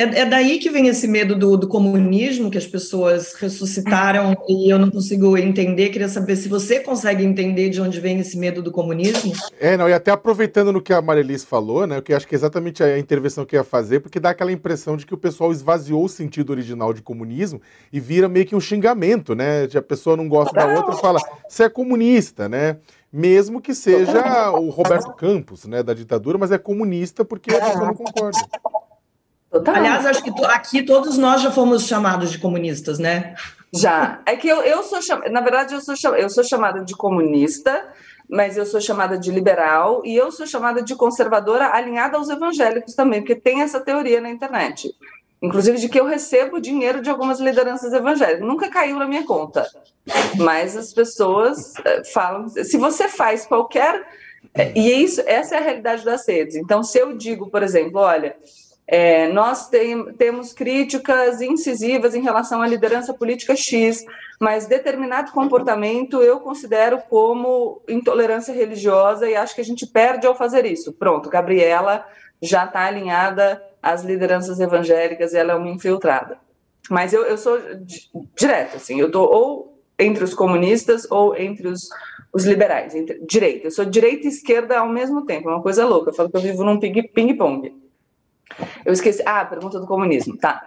É, é daí que vem esse medo do, do, comunismo que as pessoas ressuscitaram e eu não consigo entender. Queria saber se você consegue entender de onde vem esse medo do comunismo. É, não, e até aproveitando no que a Marilis falou, né, que acho que é exatamente a intervenção que eu ia fazer, porque dá aquela impressão de que o pessoal esvaziou o sentido original de comunismo e vira meio que um xingamento, né? De a pessoa não gosta da outra e fala, você é comunista, né? Mesmo que seja o Roberto Campos, né, da ditadura, mas é comunista porque a pessoa não concorda. Total. Aliás, acho que aqui todos nós já fomos chamados de comunistas, né? Já. É que eu, eu sou chamada, na verdade, eu sou, eu sou chamada de comunista, mas eu sou chamada de liberal e eu sou chamada de conservadora alinhada aos evangélicos também, porque tem essa teoria na internet. Inclusive de que eu recebo dinheiro de algumas lideranças evangélicas. Nunca caiu na minha conta. Mas as pessoas eh, falam. Se você faz qualquer É, e isso, essa é a realidade das redes. Então, se eu digo, por exemplo, olha, é, nós tem, temos críticas incisivas em relação à liderança política X, mas determinado comportamento eu considero como intolerância religiosa e acho que a gente perde ao fazer isso. Pronto, Gabriela já está alinhada às lideranças evangélicas e ela é uma infiltrada. Mas eu, eu sou direto, assim, eu estou ou entre os comunistas ou entre os, os liberais, entre, direita. Eu sou direita e esquerda ao mesmo tempo, é uma coisa louca. Eu falo que eu vivo num ping-pong. Eu esqueci. Ah, pergunta do comunismo, tá.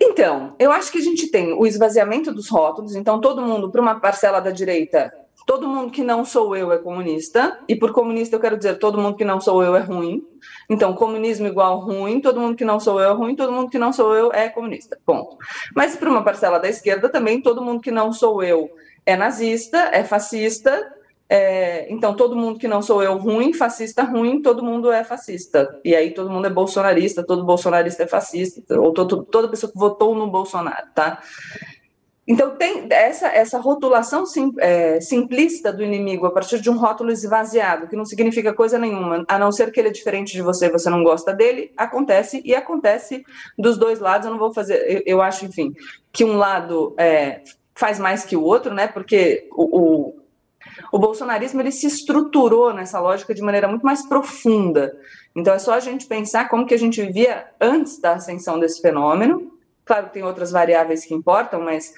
Então, eu acho que a gente tem o esvaziamento dos rótulos, então todo mundo, para uma parcela da direita, todo mundo que não sou eu é comunista, e por comunista eu quero dizer todo mundo que não sou eu é ruim. Então, comunismo igual ruim, todo mundo que não sou eu é ruim, todo mundo que não sou eu é comunista. Ponto. Mas para uma parcela da esquerda também, todo mundo que não sou eu é nazista, é fascista, é, então, todo mundo que não sou eu ruim, fascista ruim, todo mundo é fascista. E aí todo mundo é bolsonarista, todo bolsonarista é fascista, ou todo, toda pessoa que votou no Bolsonaro, tá? Então, tem essa, essa rotulação sim, é, simplista do inimigo a partir de um rótulo esvaziado, que não significa coisa nenhuma, a não ser que ele é diferente de você, você não gosta dele, acontece, e acontece dos dois lados. Eu não vou fazer, eu, eu acho, enfim, que um lado é, faz mais que o outro, né? Porque o, o o bolsonarismo ele se estruturou nessa lógica de maneira muito mais profunda. Então é só a gente pensar como que a gente vivia antes da ascensão desse fenômeno. Claro que tem outras variáveis que importam, mas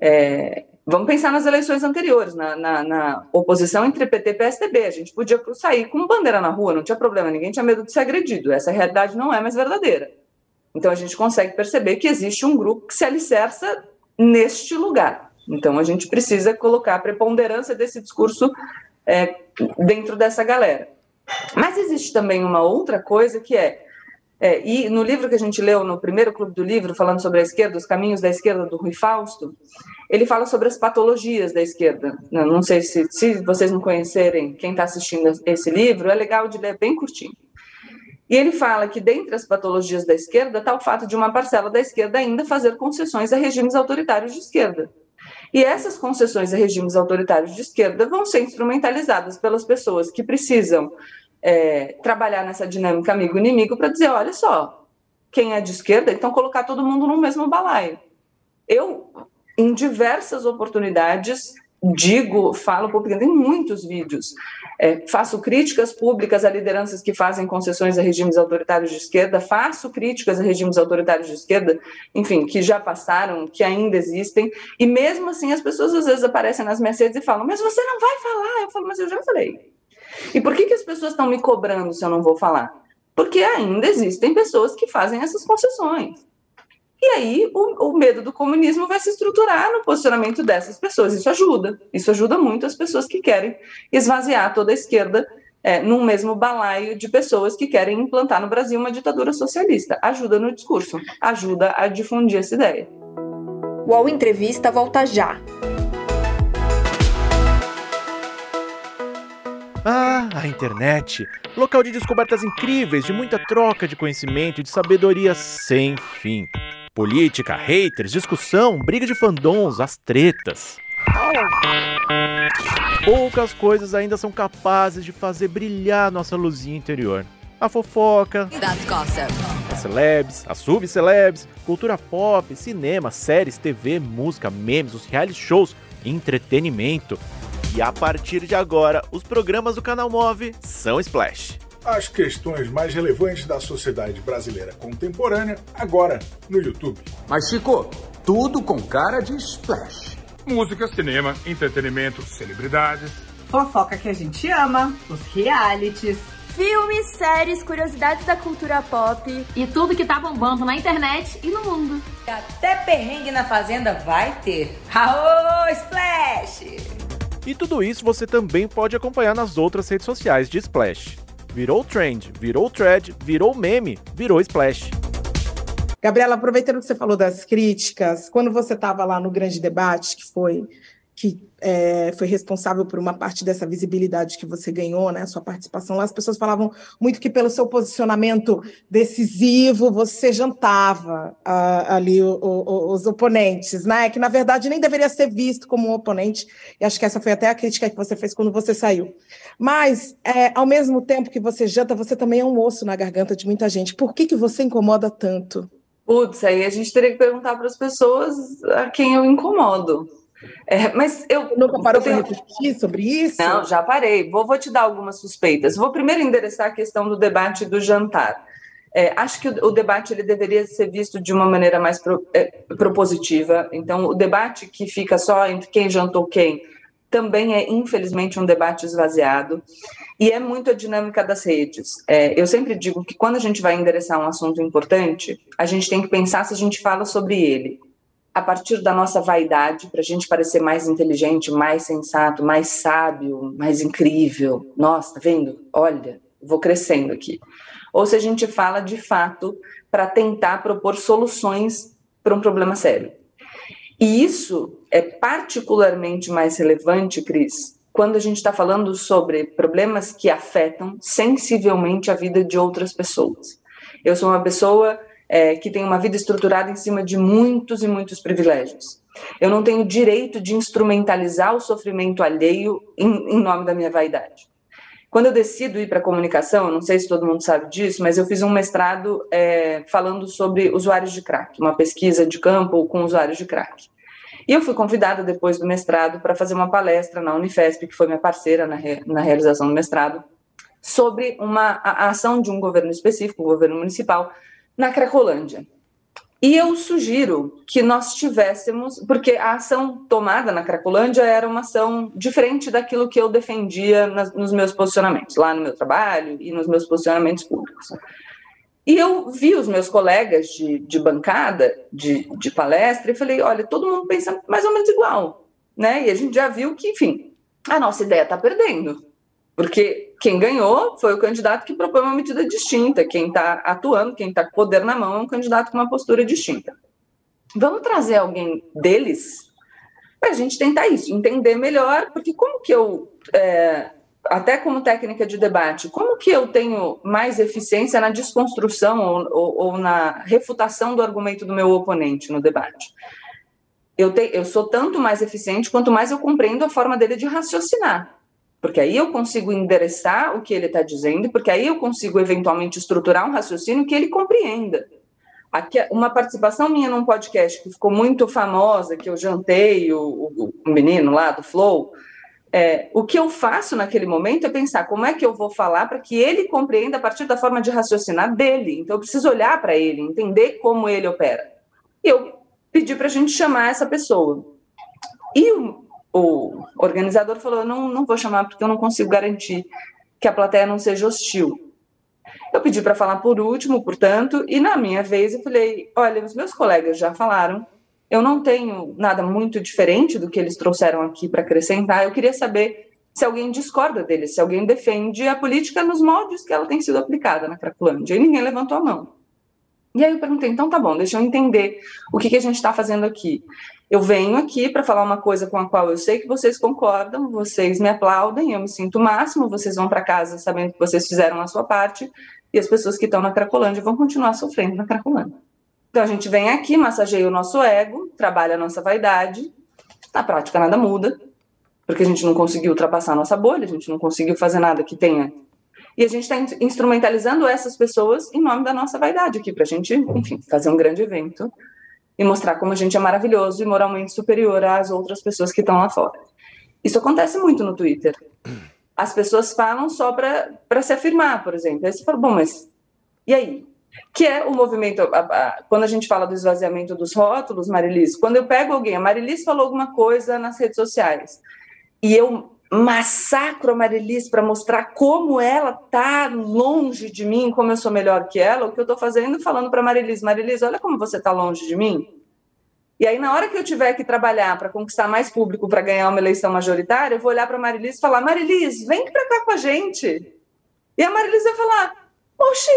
é, vamos pensar nas eleições anteriores, na, na, na, oposição entre PT e PSDB. A gente podia sair com bandeira na rua, não tinha problema, ninguém tinha medo de ser agredido. Essa realidade não é mais verdadeira. Então a gente consegue perceber que existe um grupo que se alicerça neste lugar. Então, a gente precisa colocar a preponderância desse discurso é, dentro dessa galera. Mas existe também uma outra coisa que é, é, e no livro que a gente leu, no primeiro clube do livro, falando sobre a esquerda, os caminhos da esquerda, do Rui Fausto, ele fala sobre as patologias da esquerda. Não sei se, se vocês não conhecerem, quem está assistindo esse livro, é legal de ler bem curtinho. E ele fala que, dentre as patologias da esquerda, está o fato de uma parcela da esquerda ainda fazer concessões a regimes autoritários de esquerda. E essas concessões a regimes autoritários de esquerda vão ser instrumentalizadas pelas pessoas que precisam é, trabalhar nessa dinâmica amigo-inimigo para dizer: olha só, quem é de esquerda, então colocar todo mundo no mesmo balaio. Eu, em diversas oportunidades, digo, falo públicamente em muitos vídeos, é, faço críticas públicas a lideranças que fazem concessões a regimes autoritários de esquerda, faço críticas a regimes autoritários de esquerda, enfim, que já passaram, que ainda existem, e mesmo assim as pessoas às vezes aparecem nas redes e falam, mas você não vai falar? Eu falo, mas eu já falei. E por que, que as pessoas estão me cobrando se eu não vou falar? Porque ainda existem pessoas que fazem essas concessões. E aí o, o, medo do comunismo vai se estruturar no posicionamento dessas pessoas. Isso ajuda. Isso ajuda muito as pessoas que querem esvaziar toda a esquerda é, num mesmo balaio de pessoas que querem implantar no Brasil uma ditadura socialista. Ajuda no discurso, ajuda a difundir essa ideia. O UOL Entrevista volta já. Ah, a internet! Local de descobertas incríveis, de muita troca de conhecimento e de sabedoria sem fim. Política, haters, discussão, briga de fandons, as tretas. Poucas coisas ainda são capazes de fazer brilhar nossa luzinha interior. A fofoca, as celebs, as subcelebs, cultura pop, cinema, séries, TV, música, memes, os reality shows, entretenimento. E a partir de agora, os programas do canal Move são Splash as questões mais relevantes da sociedade brasileira contemporânea agora no YouTube. Mas Chico, tudo com cara de splash. Música, cinema, entretenimento, celebridades. Fofoca que a gente ama, os realities. Filmes, séries, curiosidades da cultura pop. E tudo que tá bombando na internet e no mundo. Até perrengue na fazenda vai ter. Aô, Splash! E tudo isso você também pode acompanhar nas outras redes sociais de Splash virou trend, virou thread, virou meme, virou splash. Gabriela, aproveitando que você falou das críticas, quando você estava lá no grande debate, que foi que é, foi responsável por uma parte dessa visibilidade que você ganhou, né? Sua participação lá, as pessoas falavam muito que pelo seu posicionamento decisivo você jantava uh, ali o, o, os oponentes, né? Que na verdade nem deveria ser visto como um oponente. E acho que essa foi até a crítica que você fez quando você saiu. Mas é, ao mesmo tempo que você janta, você também é um osso na garganta de muita gente. Por que que você incomoda tanto? Putz, aí a gente teria que perguntar para as pessoas a quem eu incomodo. É, mas eu. Nunca parou tenho... para refletir sobre isso? Não, já parei. Vou, vou te dar algumas suspeitas. Vou primeiro endereçar a questão do debate do jantar. É, acho que o, o, debate ele deveria ser visto de uma maneira mais pro, é, propositiva. Então, o debate que fica só entre quem jantou quem também é, infelizmente, um debate esvaziado. E é muito a dinâmica das redes. É, eu sempre digo que quando a gente vai endereçar um assunto importante, a gente tem que pensar se a gente fala sobre ele a partir da nossa vaidade, para a gente parecer mais inteligente, mais sensato, mais sábio, mais incrível. Nossa, tá vendo? Olha, vou crescendo aqui. Ou se a gente fala de fato para tentar propor soluções para um problema sério. E isso é particularmente mais relevante, Cris, quando a gente está falando sobre problemas que afetam sensivelmente a vida de outras pessoas. Eu sou uma pessoa é, que tem uma vida estruturada em cima de muitos e muitos privilégios. Eu não tenho direito de instrumentalizar o sofrimento alheio em, em nome da minha vaidade. Quando eu decido ir para a comunicação, não sei se todo mundo sabe disso, mas eu fiz um mestrado é, falando sobre usuários de crack, uma pesquisa de campo com usuários de crack. E eu fui convidada depois do mestrado para fazer uma palestra na Unifesp, que foi minha parceira na, re, na realização do mestrado, sobre uma a, ação de um governo específico, o governo municipal, na Cracolândia. E eu sugiro que nós tivéssemos, porque a ação tomada na Cracolândia era uma ação diferente daquilo que eu defendia nas, nos meus posicionamentos, lá no meu trabalho e nos meus posicionamentos públicos. E eu vi os meus colegas de, de bancada, de, de palestra, e falei: olha, todo mundo pensa mais ou menos igual. Né? E a gente já viu que, enfim, a nossa ideia está perdendo. Porque quem ganhou foi o candidato que propõe uma medida distinta, quem está atuando, quem está com poder na mão é um candidato com uma postura distinta. Vamos trazer alguém deles para a gente tentar isso, entender melhor, porque como que eu, é, até como técnica de debate, como que eu tenho mais eficiência na desconstrução ou, ou, ou na refutação do argumento do meu oponente no debate? Eu, te, eu sou tanto mais eficiente quanto mais eu compreendo a forma dele de raciocinar porque aí eu consigo endereçar o que ele está dizendo, porque aí eu consigo eventualmente estruturar um raciocínio que ele compreenda. Aqui, uma participação minha num podcast que ficou muito famosa, que eu jantei o, o, o menino lá do Flow, é, o que eu faço naquele momento é pensar como é que eu vou falar para que ele compreenda a partir da forma de raciocinar dele. Então, eu preciso olhar para ele, entender como ele opera. E eu pedi para a gente chamar essa pessoa. E o, o organizador falou: não, não vou chamar porque eu não consigo garantir que a plateia não seja hostil. Eu pedi para falar por último, portanto, e na minha vez eu falei: olha, os meus colegas já falaram, eu não tenho nada muito diferente do que eles trouxeram aqui para acrescentar. Eu queria saber se alguém discorda deles, se alguém defende a política nos moldes que ela tem sido aplicada na Cracolândia. E ninguém levantou a mão. E aí eu perguntei, então tá bom, deixa eu entender o que, que a gente está fazendo aqui. Eu venho aqui para falar uma coisa com a qual eu sei que vocês concordam, vocês me aplaudem, eu me sinto o máximo, vocês vão para casa sabendo que vocês fizeram a sua parte, e as pessoas que estão na Cracolândia vão continuar sofrendo na Cracolândia. Então a gente vem aqui, massageia o nosso ego, trabalha a nossa vaidade, na prática nada muda, porque a gente não conseguiu ultrapassar a nossa bolha, a gente não conseguiu fazer nada que tenha e a gente está instrumentalizando essas pessoas em nome da nossa vaidade aqui, para a gente, enfim, fazer um grande evento e mostrar como a gente é maravilhoso e moralmente superior às outras pessoas que estão lá fora. Isso acontece muito no Twitter. As pessoas falam só para se afirmar, por exemplo. Aí você fala, bom, mas e aí? Que é o movimento, a, a, quando a gente fala do esvaziamento dos rótulos, Marilis, quando eu pego alguém, a Marilis falou alguma coisa nas redes sociais, e eu massacro a Marilis para mostrar como ela tá longe de mim, como eu sou melhor que ela, o que eu estou fazendo falando para Marilis, Marilis, olha como você está longe de mim. E aí, na hora que eu tiver que trabalhar para conquistar mais público para ganhar uma eleição majoritária, eu vou olhar para Marilis e falar: Marilis, vem para cá com a gente. E a Marilis vai falar: Oxi,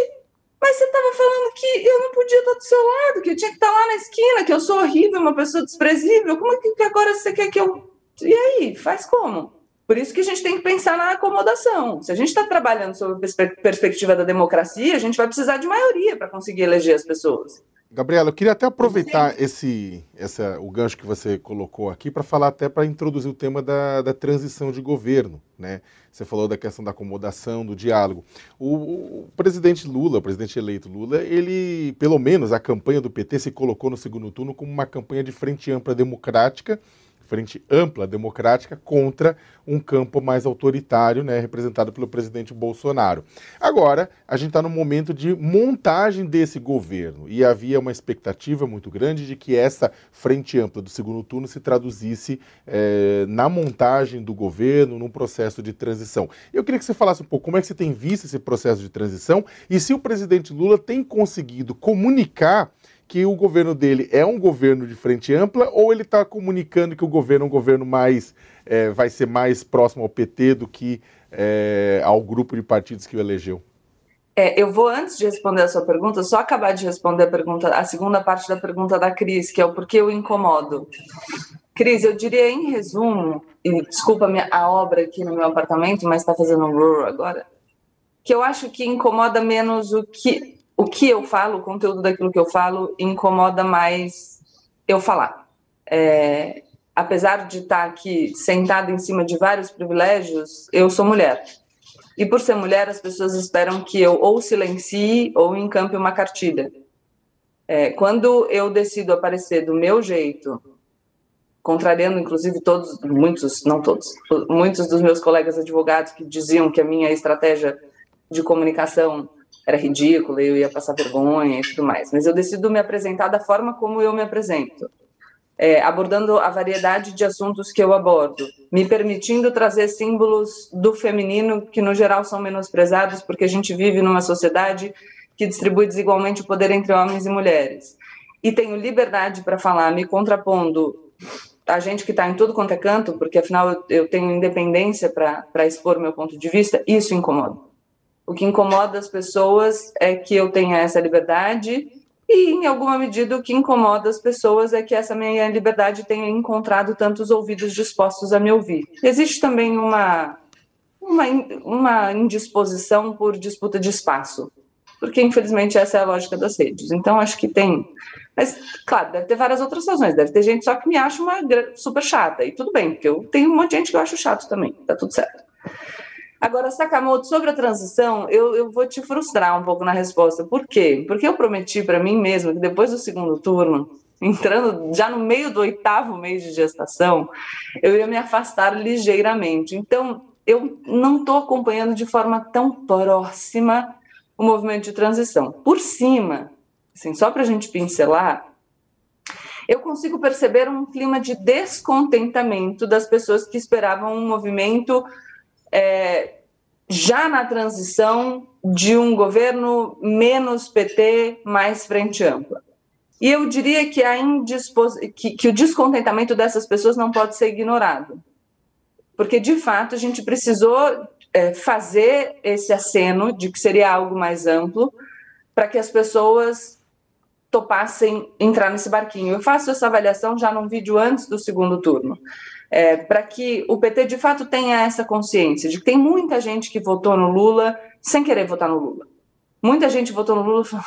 mas você estava falando que eu não podia estar do seu lado, que eu tinha que estar lá na esquina, que eu sou horrível, uma pessoa desprezível. Como é que agora você quer que eu E aí, faz como? Por isso que a gente tem que pensar na acomodação. Se a gente está trabalhando sob a perspectiva da democracia, a gente vai precisar de maioria para conseguir eleger as pessoas. Gabriela, eu queria até aproveitar esse, essa, o gancho que você colocou aqui para falar até para introduzir o tema da, da, transição de governo. Né? Você falou da questão da acomodação, do diálogo. O, o, presidente Lula, o presidente eleito Lula, ele, pelo menos a campanha do PT se colocou no segundo turno como uma campanha de frente ampla democrática frente ampla democrática contra um campo mais autoritário, né, representado pelo presidente Bolsonaro. Agora, a gente está no momento de montagem desse governo e havia uma expectativa muito grande de que essa frente ampla do segundo turno se traduzisse é, na montagem do governo, num processo de transição. Eu queria que você falasse um pouco como é que você tem visto esse processo de transição e se o presidente Lula tem conseguido comunicar que o governo dele é um governo de frente ampla ou ele está comunicando que o governo é um governo mais é, vai ser mais próximo ao PT do que é, ao grupo de partidos que o elegeu? É, eu vou, antes de responder a sua pergunta, só acabar de responder a pergunta, a segunda parte da pergunta da Cris, que é o porquê eu incomodo. Cris, eu diria em resumo, e desculpa a obra aqui no meu apartamento, mas está fazendo um agora, que eu acho que incomoda menos o que o que eu falo, o conteúdo daquilo que eu falo, incomoda mais eu falar. É, apesar de estar aqui sentada em cima de vários privilégios, eu sou mulher. E por ser mulher, as pessoas esperam que eu ou silencie ou encampe uma cartilha. É, quando eu decido aparecer do meu jeito, contrariando inclusive todos, muitos, não todos, muitos dos meus colegas advogados que diziam que a minha estratégia de comunicação era ridículo, eu ia passar vergonha e tudo mais. Mas eu decido me apresentar da forma como eu me apresento, é, abordando a variedade de assuntos que eu abordo, me permitindo trazer símbolos do feminino que, no geral, são menosprezados, porque a gente vive numa sociedade que distribui desigualmente o poder entre homens e mulheres. E tenho liberdade para falar, me contrapondo a gente que está em tudo quanto é canto, porque afinal eu tenho independência para expor meu ponto de vista, isso incomoda. O que incomoda as pessoas é que eu tenha essa liberdade e, em alguma medida, o que incomoda as pessoas é que essa minha liberdade tenha encontrado tantos ouvidos dispostos a me ouvir. Existe também uma, uma, uma indisposição por disputa de espaço, porque, infelizmente, essa é a lógica das redes. Então, acho que tem. Mas, claro, deve ter várias outras razões. Deve ter gente só que me acha uma super chata. E tudo bem, porque eu tenho um monte de gente que eu acho chato também. Tá tudo certo. Agora, Sakamoto, sobre a transição, eu, eu vou te frustrar um pouco na resposta. Por quê? Porque eu prometi para mim mesma que depois do segundo turno, entrando já no meio do oitavo mês de gestação, eu ia me afastar ligeiramente. Então, eu não estou acompanhando de forma tão próxima o movimento de transição. Por cima, assim, só para a gente pincelar, eu consigo perceber um clima de descontentamento das pessoas que esperavam um movimento é, já na transição de um governo menos PT, mais frente ampla. E eu diria que, a indispos... que, que o descontentamento dessas pessoas não pode ser ignorado, porque de fato a gente precisou é, fazer esse aceno de que seria algo mais amplo para que as pessoas topassem entrar nesse barquinho. Eu faço essa avaliação já num vídeo antes do segundo turno é, para que o PT de fato tenha essa consciência de que tem muita gente que votou no Lula sem querer votar no Lula. Muita gente votou no Lula falou: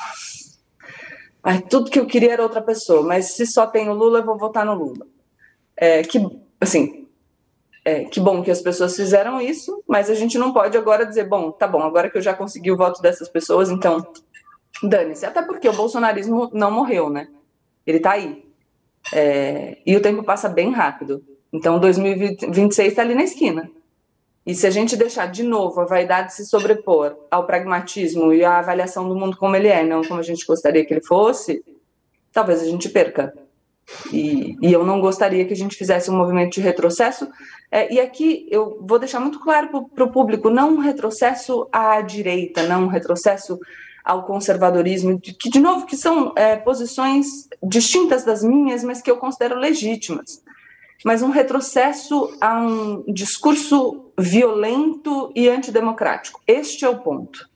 Ai, tudo que eu queria era outra pessoa, mas se só tem o Lula, eu vou votar no Lula. É, que, assim, é, que bom que as pessoas fizeram isso, mas a gente não pode agora dizer, bom, tá bom, agora que eu já consegui o voto dessas pessoas, então dane-se. Até porque o bolsonarismo não morreu, né? Ele tá aí. É, e o tempo passa bem rápido. Então, 2026 está ali na esquina. E se a gente deixar de novo a vaidade se sobrepor ao pragmatismo e à avaliação do mundo como ele é, não como a gente gostaria que ele fosse, talvez a gente perca. E, e eu não gostaria que a gente fizesse um movimento de retrocesso. É, e aqui eu vou deixar muito claro para o público: não um retrocesso à direita, não um retrocesso ao conservadorismo, que, de novo, que são é, posições distintas das minhas, mas que eu considero legítimas mas um retrocesso a um discurso violento e antidemocrático. Este é o ponto.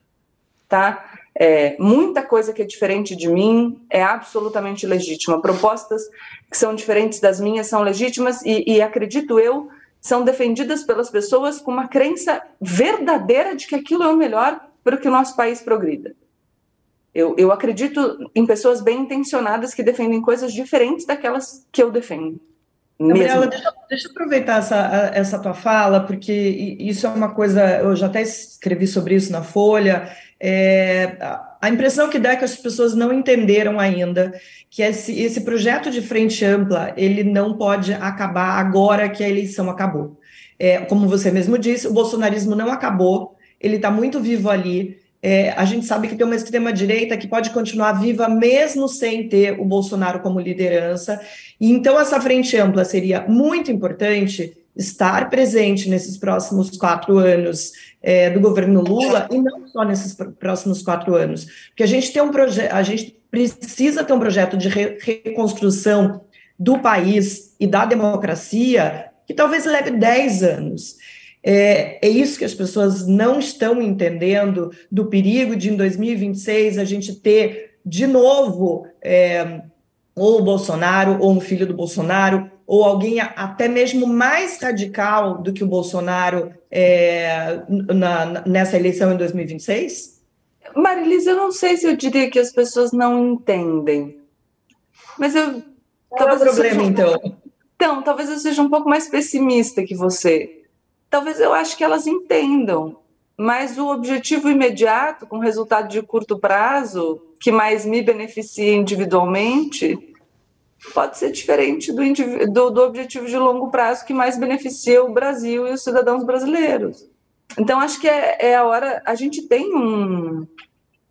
Tá? É, muita coisa que é diferente de mim é absolutamente legítima. Propostas que são diferentes das minhas são legítimas e, e acredito eu, são defendidas pelas pessoas com uma crença verdadeira de que aquilo é o melhor para que o nosso país progrida. Eu, eu acredito em pessoas bem intencionadas que defendem coisas diferentes daquelas que eu defendo. Gabriela, deixa, deixa, eu aproveitar essa, essa tua fala, porque isso é uma coisa, eu já até escrevi sobre isso na Folha. É, a impressão que dá é que as pessoas não entenderam ainda que esse, esse projeto de frente ampla ele não pode acabar agora que a eleição acabou. É, como você mesmo disse, o bolsonarismo não acabou, ele está muito vivo ali. É, a gente sabe que tem uma extrema-direita que pode continuar viva mesmo sem ter o Bolsonaro como liderança. E então, essa frente ampla seria muito importante estar presente nesses próximos quatro anos é, do governo Lula e não só nesses próximos quatro anos, porque a gente tem um projeto, a gente precisa ter um projeto de re reconstrução do país e da democracia que talvez leve dez anos. É, é, isso que as pessoas não estão entendendo do perigo de, em 2026, a gente ter de novo é, ou o Bolsonaro, ou um filho do Bolsonaro, ou alguém até mesmo mais radical do que o Bolsonaro é, na, nessa eleição em 2026? Marilisa, eu não sei se eu diria que as pessoas não entendem. Mas eu. Qual é o problema, então? Então, talvez eu seja um pouco mais pessimista que você talvez eu acho que elas entendam, mas o objetivo imediato, com resultado de curto prazo, que mais me beneficia individualmente, pode ser diferente do, do, do, objetivo de longo prazo que mais beneficia o Brasil e os cidadãos brasileiros. Então, acho que é, é a hora. A gente tem um,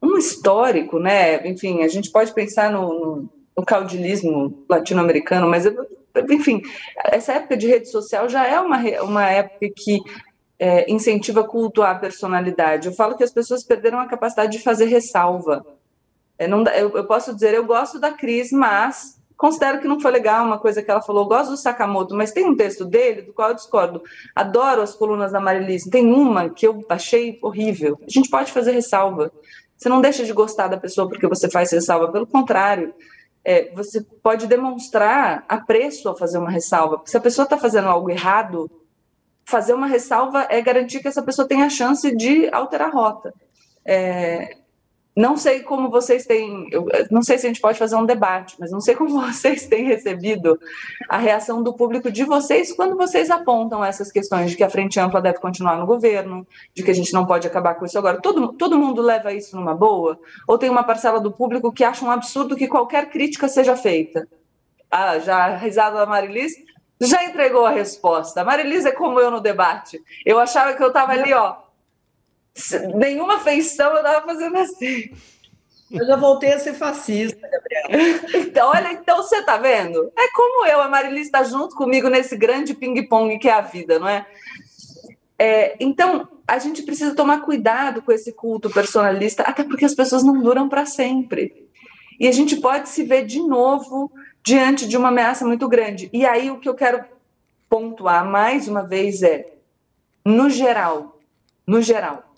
um histórico, né? Enfim, a gente pode pensar no, no, no caudilismo latino-americano, mas eu enfim, essa época de rede social já é uma, uma época que é, incentiva cultuar a personalidade. Eu falo que as pessoas perderam a capacidade de fazer ressalva. É, não, eu, eu, posso dizer, eu gosto da Cris, mas considero que não foi legal uma coisa que ela falou. Eu gosto do Sakamoto, mas tem um texto dele do qual eu discordo. Adoro as colunas da Marilise. Tem uma que eu achei horrível. A gente pode fazer ressalva. Você não deixa de gostar da pessoa porque você faz ressalva, pelo contrário é, você pode demonstrar apreço ao fazer uma ressalva. Se a pessoa está fazendo algo errado, fazer uma ressalva é garantir que essa pessoa tenha a chance de alterar a rota. É, não sei como vocês têm, eu não sei se a gente pode fazer um debate, mas não sei como [LAUGHS] vocês têm recebido a reação do público de vocês quando vocês apontam essas questões de que a frente ampla deve continuar no governo, de que a gente não pode acabar com isso agora. Todo, todo mundo leva isso numa boa? Ou tem uma parcela do público que acha um absurdo que qualquer crítica seja feita? Ah, já a risada da Marilis já entregou a resposta. A Marilis é como eu no debate. Eu achava que eu estava ali, ó, nenhuma feição eu tava fazendo assim. Eu já voltei a ser fascista, Gabriela. Então, olha, então você tá vendo? É como eu, a Marilis está junto comigo nesse grande ping-pong que é a vida, não é? é? Então, a gente precisa tomar cuidado com esse culto personalista, até porque as pessoas não duram para sempre. E a gente pode se ver de novo diante de uma ameaça muito grande. E aí, o que eu quero pontuar mais uma vez é, no geral, no geral,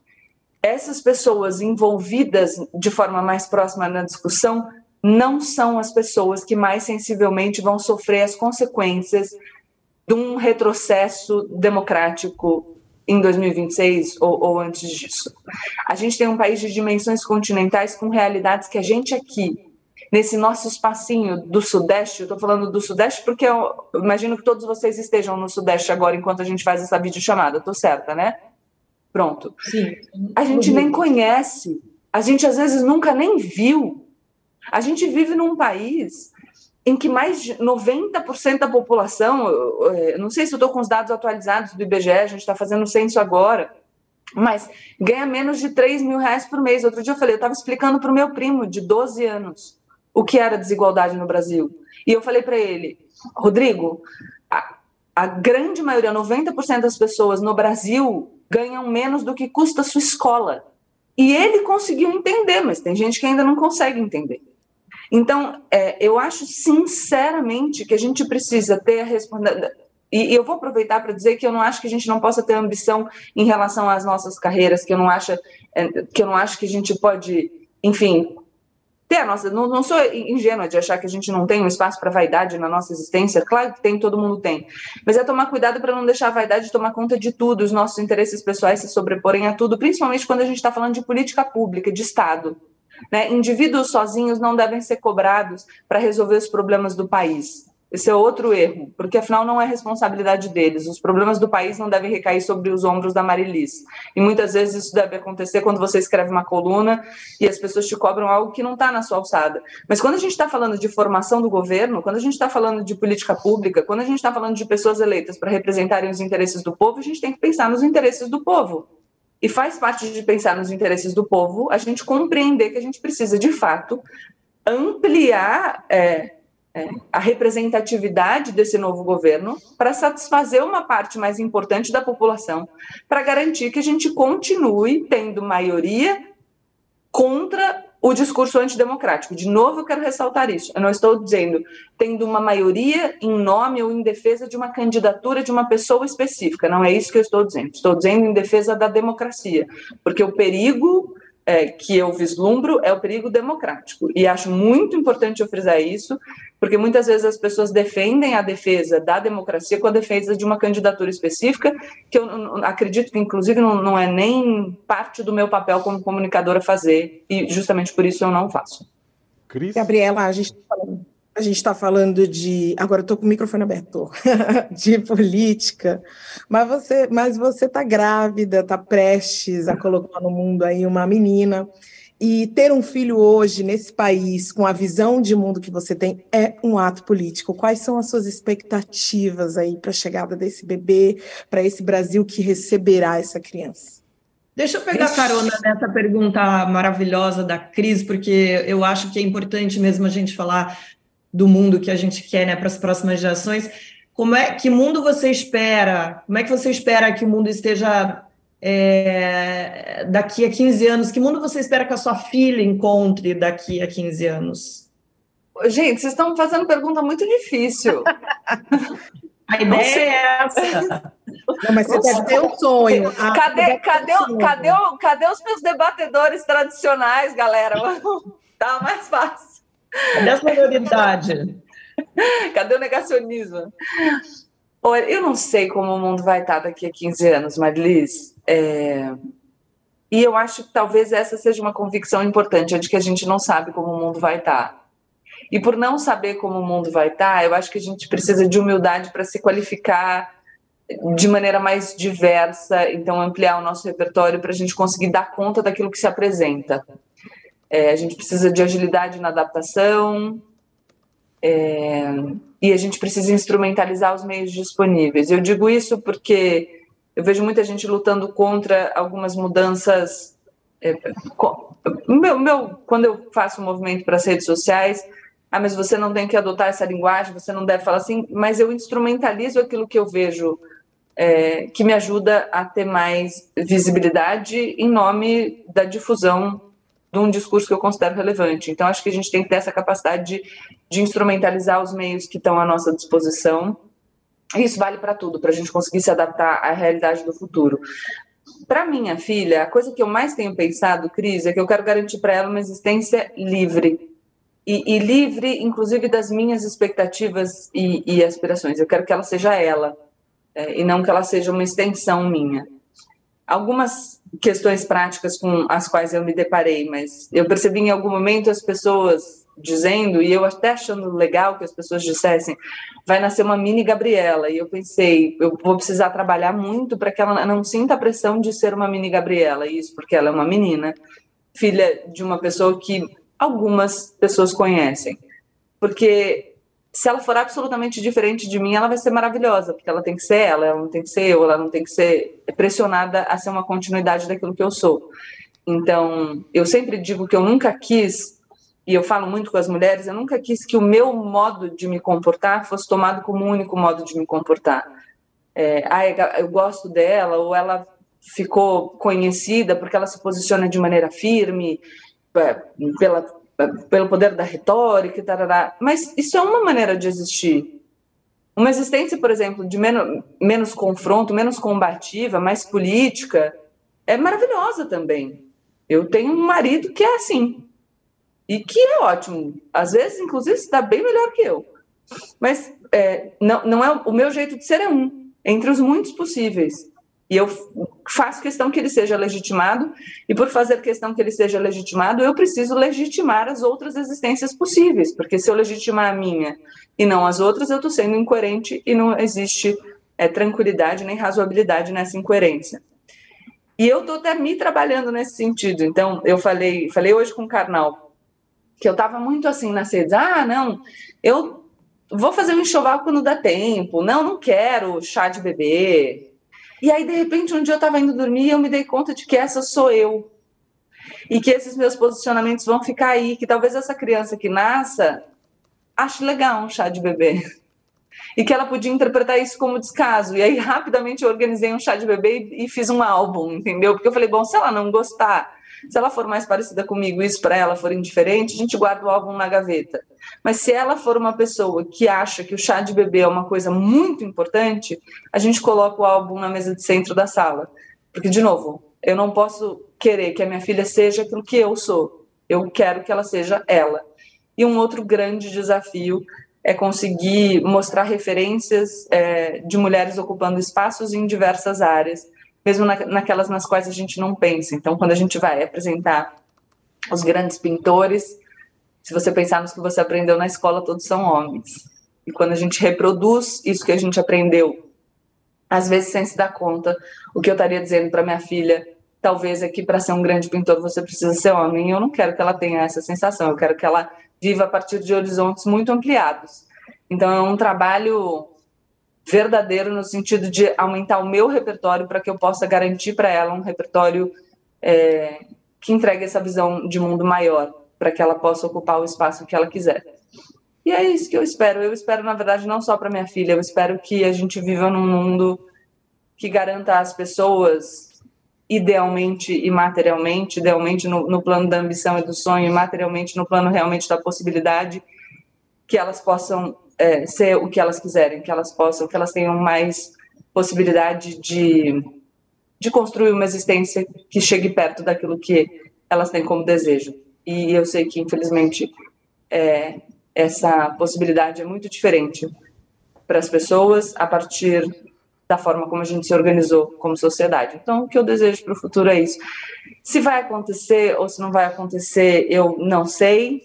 essas pessoas envolvidas de forma mais próxima na discussão não são as pessoas que mais sensivelmente vão sofrer as consequências de um retrocesso democrático em 2026 ou, ou, antes disso. A gente tem um país de dimensões continentais com realidades que a gente aqui, nesse nosso espacinho do Sudeste, eu estou falando do Sudeste porque eu imagino que todos vocês estejam no Sudeste agora enquanto a gente faz essa videochamada, estou certa, né? Pronto. Sim. A gente nem conhece, a gente às vezes nunca nem viu. A gente vive num país em que mais de 90% da população, não sei se eu estou com os dados atualizados do IBGE, a gente está fazendo o censo agora, mas ganha menos de 3 mil reais por mês. Outro dia eu falei, eu estava explicando para o meu primo de 12 anos o que era desigualdade no Brasil. E eu falei para ele, Rodrigo, a, a grande maioria, 90% das pessoas no Brasil ganham menos do que custa a sua escola. E ele conseguiu entender, mas tem gente que ainda não consegue entender. Então, é, eu acho sinceramente que a gente precisa ter a responsabilidade. E, eu vou aproveitar para dizer que eu não acho que a gente não possa ter ambição em relação às nossas carreiras, que eu não acho, é, que eu não acho que a gente pode enfim, ter a nossa. Não, não sou ingênua de achar que a gente não tem um espaço para vaidade na nossa existência, claro que tem, todo mundo tem. Mas é tomar cuidado para não deixar a vaidade tomar conta de tudo, os nossos interesses pessoais se sobreporem a tudo, principalmente quando a gente está falando de política pública, de Estado. Né? Indivíduos sozinhos não devem ser cobrados para resolver os problemas do país. Esse é outro erro, porque afinal não é responsabilidade deles. Os problemas do país não devem recair sobre os ombros da Marilis. E muitas vezes isso deve acontecer quando você escreve uma coluna e as pessoas te cobram algo que não está na sua alçada. Mas quando a gente está falando de formação do governo, quando a gente está falando de política pública, quando a gente está falando de pessoas eleitas para representarem os interesses do povo, a gente tem que pensar nos interesses do povo. E faz parte de pensar nos interesses do povo a gente compreender que a gente precisa, de fato, ampliar. É, é, a representatividade desse novo governo para satisfazer uma parte mais importante da população, para garantir que a gente continue tendo maioria contra o discurso antidemocrático. De novo, eu quero ressaltar isso. Eu não estou dizendo tendo uma maioria em nome ou em defesa de uma candidatura de uma pessoa específica. Não é isso que eu estou dizendo. Estou dizendo em defesa da democracia, porque o perigo é, que eu vislumbro é o perigo democrático. E acho muito importante eu frisar isso, porque muitas vezes as pessoas defendem a defesa da democracia com a defesa de uma candidatura específica, que eu acredito que, inclusive, não, não é nem parte do meu papel como comunicadora fazer, e justamente por isso eu não faço. Cris? Gabriela, a gente está falando a gente está falando de. Agora estou com o microfone aberto, [LAUGHS] de política, mas você mas você está grávida, está prestes a colocar no mundo aí uma menina. E ter um filho hoje nesse país, com a visão de mundo que você tem, é um ato político. Quais são as suas expectativas aí para a chegada desse bebê, para esse Brasil que receberá essa criança? Deixa eu pegar carona nessa pergunta maravilhosa da Cris, porque eu acho que é importante mesmo a gente falar do mundo que a gente quer né, para as próximas gerações. Como é que mundo você espera? Como é que você espera que o mundo esteja é, daqui a 15 anos? Que mundo você espera que a sua filha encontre daqui a 15 anos? Gente, vocês estão fazendo pergunta muito difícil. [LAUGHS] A ideia é essa. Não, mas você deve ter um sonho. Ah, cadê, cadê, cadê, cadê os meus debatedores tradicionais, galera? [LAUGHS] Tá mais fácil. Cadê a sororidade? Cadê o negacionismo? Olha, eu não sei como o mundo vai estar daqui a 15 anos, Marlis. É... E eu acho que talvez essa seja uma convicção importante, é de que a gente não sabe como o mundo vai estar. E por não saber como o mundo vai estar, eu acho que a gente precisa de humildade para se qualificar de maneira mais diversa, então ampliar o nosso repertório para a gente conseguir dar conta daquilo que se apresenta. É, a gente precisa de agilidade na adaptação é, e a gente precisa instrumentalizar os meios disponíveis. Eu digo isso porque eu vejo muita gente lutando contra algumas mudanças. É, meu, meu, quando eu faço um movimento para as redes sociais, ah, mas você não tem que adotar essa linguagem, você não deve falar assim, mas eu instrumentalizo aquilo que eu vejo é, que me ajuda a ter mais visibilidade em nome da difusão de um discurso que eu considero relevante. Então, acho que a gente tem que ter essa capacidade de, de instrumentalizar os meios que estão à nossa disposição. Isso vale para tudo, para a gente conseguir se adaptar à realidade do futuro. Para minha filha, a coisa que eu mais tenho pensado, Cris, é que eu quero garantir para ela uma existência livre. E, e, livre, inclusive, das minhas expectativas e, e aspirações. Eu quero que ela seja ela, é, e não que ela seja uma extensão minha. Algumas questões práticas com as quais eu me deparei, mas eu percebi em algum momento as pessoas dizendo, e eu até achando legal que as pessoas dissessem, vai nascer uma mini Gabriela. E eu pensei, eu vou precisar trabalhar muito para que ela não sinta a pressão de ser uma mini Gabriela, isso porque ela é uma menina, filha de uma pessoa que algumas pessoas conhecem. Porque se ela for absolutamente diferente de mim, ela vai ser maravilhosa, porque ela tem que ser ela, ela não tem que ser eu, ela não tem que ser pressionada a ser uma continuidade daquilo que eu sou. Então, eu sempre digo que eu nunca quis, e eu falo muito com as mulheres, eu nunca quis que o meu modo de me comportar fosse tomado como o único modo de me comportar. É, ah, eu gosto dela, ou ela ficou conhecida porque ela se posiciona de maneira firme, é, pela pelo poder da retórica tarará. Mas isso é uma maneira de existir. Uma existência, por exemplo, de menos, menos confronto, menos combativa, mais política, é maravilhosa também. Eu tenho um marido que é assim. E que é ótimo. Às vezes, inclusive, está bem melhor que eu. Mas é, não, não é o meu jeito de ser é um, entre os muitos possíveis. E eu faço questão que ele seja legitimado, e por fazer questão que ele seja legitimado, eu preciso legitimar as outras existências possíveis, porque se eu legitimar a minha e não as outras, eu estou sendo incoerente e não existe é, tranquilidade nem razoabilidade nessa incoerência. E eu estou até me trabalhando nesse sentido. Então, eu falei, falei hoje com o Karnal que eu estava muito assim nas redes. Ah, não, eu vou fazer um enxoval quando dá tempo. Não, não quero chá de bebê. E aí, de repente, um dia eu estava indo dormir e eu me dei conta de que essa sou eu. E que esses meus posicionamentos vão ficar aí, que talvez essa criança que nasça ache legal um chá de bebê e que ela podia interpretar isso como descaso. E aí, rapidamente, eu organizei um chá de bebê e, e fiz um álbum, entendeu? Porque eu falei, bom, se ela não gostar, se ela for mais parecida comigo e isso para ela for indiferente, a gente guarda o álbum na gaveta. Mas se ela for uma pessoa que acha que o chá de bebê é uma coisa muito importante, a gente coloca o álbum na mesa de centro da sala. Porque, de novo, eu não posso querer que a minha filha seja aquilo que eu sou. Eu quero que ela seja ela. E um outro grande desafio é conseguir mostrar referências é, de mulheres ocupando espaços em diversas áreas, mesmo na, naquelas nas quais a gente não pensa. Então, quando a gente vai apresentar os grandes pintores, se você pensar nos que você aprendeu na escola, todos são homens. E quando a gente reproduz isso que a gente aprendeu, às vezes sem se dar conta, o que eu estaria dizendo para minha filha, talvez é para ser um grande pintor você precisa ser homem. Eu não quero que ela tenha essa sensação, eu quero que ela viva a partir de horizontes muito ampliados. Então, é um trabalho verdadeiro no sentido de aumentar o meu repertório para que eu possa garantir para ela um repertório é, que entregue essa visão de mundo maior, para que ela possa ocupar o espaço que ela quiser. E é isso que eu espero. Eu espero, na verdade, não só para minha filha, eu espero que a gente viva num mundo que garanta às pessoas idealmente e materialmente, idealmente no, no, plano da ambição e do sonho, e materialmente no plano realmente da possibilidade, que elas possam é, ser o que elas quiserem, que elas possam, que elas tenham mais possibilidade de, de construir uma existência que chegue perto daquilo que elas têm como desejo. E eu sei que, infelizmente, é, essa possibilidade é muito diferente para as pessoas a partir da forma como a gente se organizou como sociedade. Então, o que eu desejo para o futuro é isso. Se vai acontecer ou se não vai acontecer, eu não sei,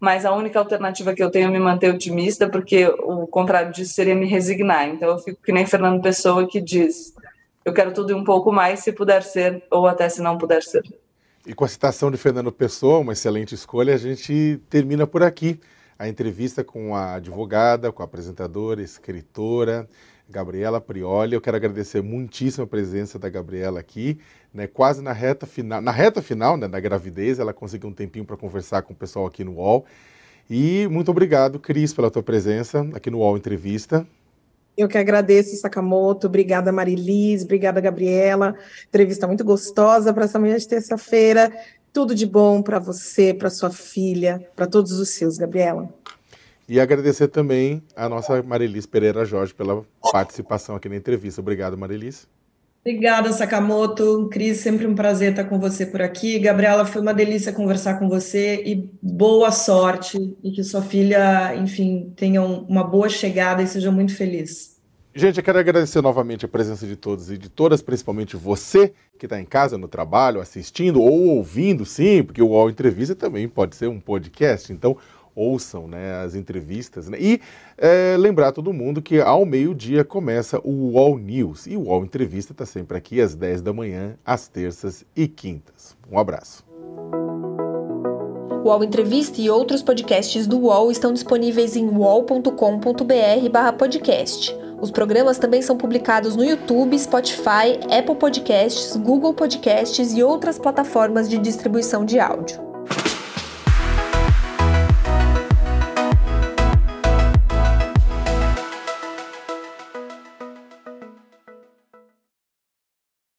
mas a única alternativa que eu tenho é me manter otimista, porque o contrário disso seria me resignar. Então, eu fico que nem Fernando Pessoa que diz: eu quero tudo e um pouco mais, se puder ser, ou até se não puder ser. E com a citação de Fernando Pessoa, uma excelente escolha, a gente termina por aqui a entrevista com a advogada, com a apresentadora, escritora, Gabriela Prioli. Eu quero agradecer muitíssimo a presença da Gabriela aqui, né, quase na reta final, na reta final né, da gravidez, ela conseguiu um tempinho para conversar com o pessoal aqui no UOL. E muito obrigado, Cris, pela tua presença aqui no UOL Entrevista. Eu que agradeço, Sakamoto. Obrigada, Marilis. Obrigada, Gabriela. Entrevista muito gostosa para essa manhã de terça-feira. Tudo de bom para você, para sua filha, para todos os seus, Gabriela. E agradecer também a nossa Marilis Pereira Jorge pela participação aqui na entrevista. Obrigado, Marilis. Obrigada, Sakamoto. Cris, sempre um prazer estar com você por aqui. Gabriela, foi uma delícia conversar com você e boa sorte e que sua filha, enfim, tenha uma boa chegada e seja muito feliz. Gente, eu quero agradecer novamente a presença de todos e de todas, principalmente você que está em casa, no trabalho, assistindo ou ouvindo, sim, porque o UOL Entrevista também pode ser um podcast. Então, ouçam né, as entrevistas. Né? E é, lembrar todo mundo que ao meio-dia começa o UOL News. E o UOL Entrevista está sempre aqui às 10 da manhã, às terças e quintas. Um abraço. O UOL Entrevista e outros podcasts do UOL estão disponíveis em uol.com.br/podcast. Os programas também são publicados no YouTube, Spotify, Apple Podcasts, Google Podcasts e outras plataformas de distribuição de áudio.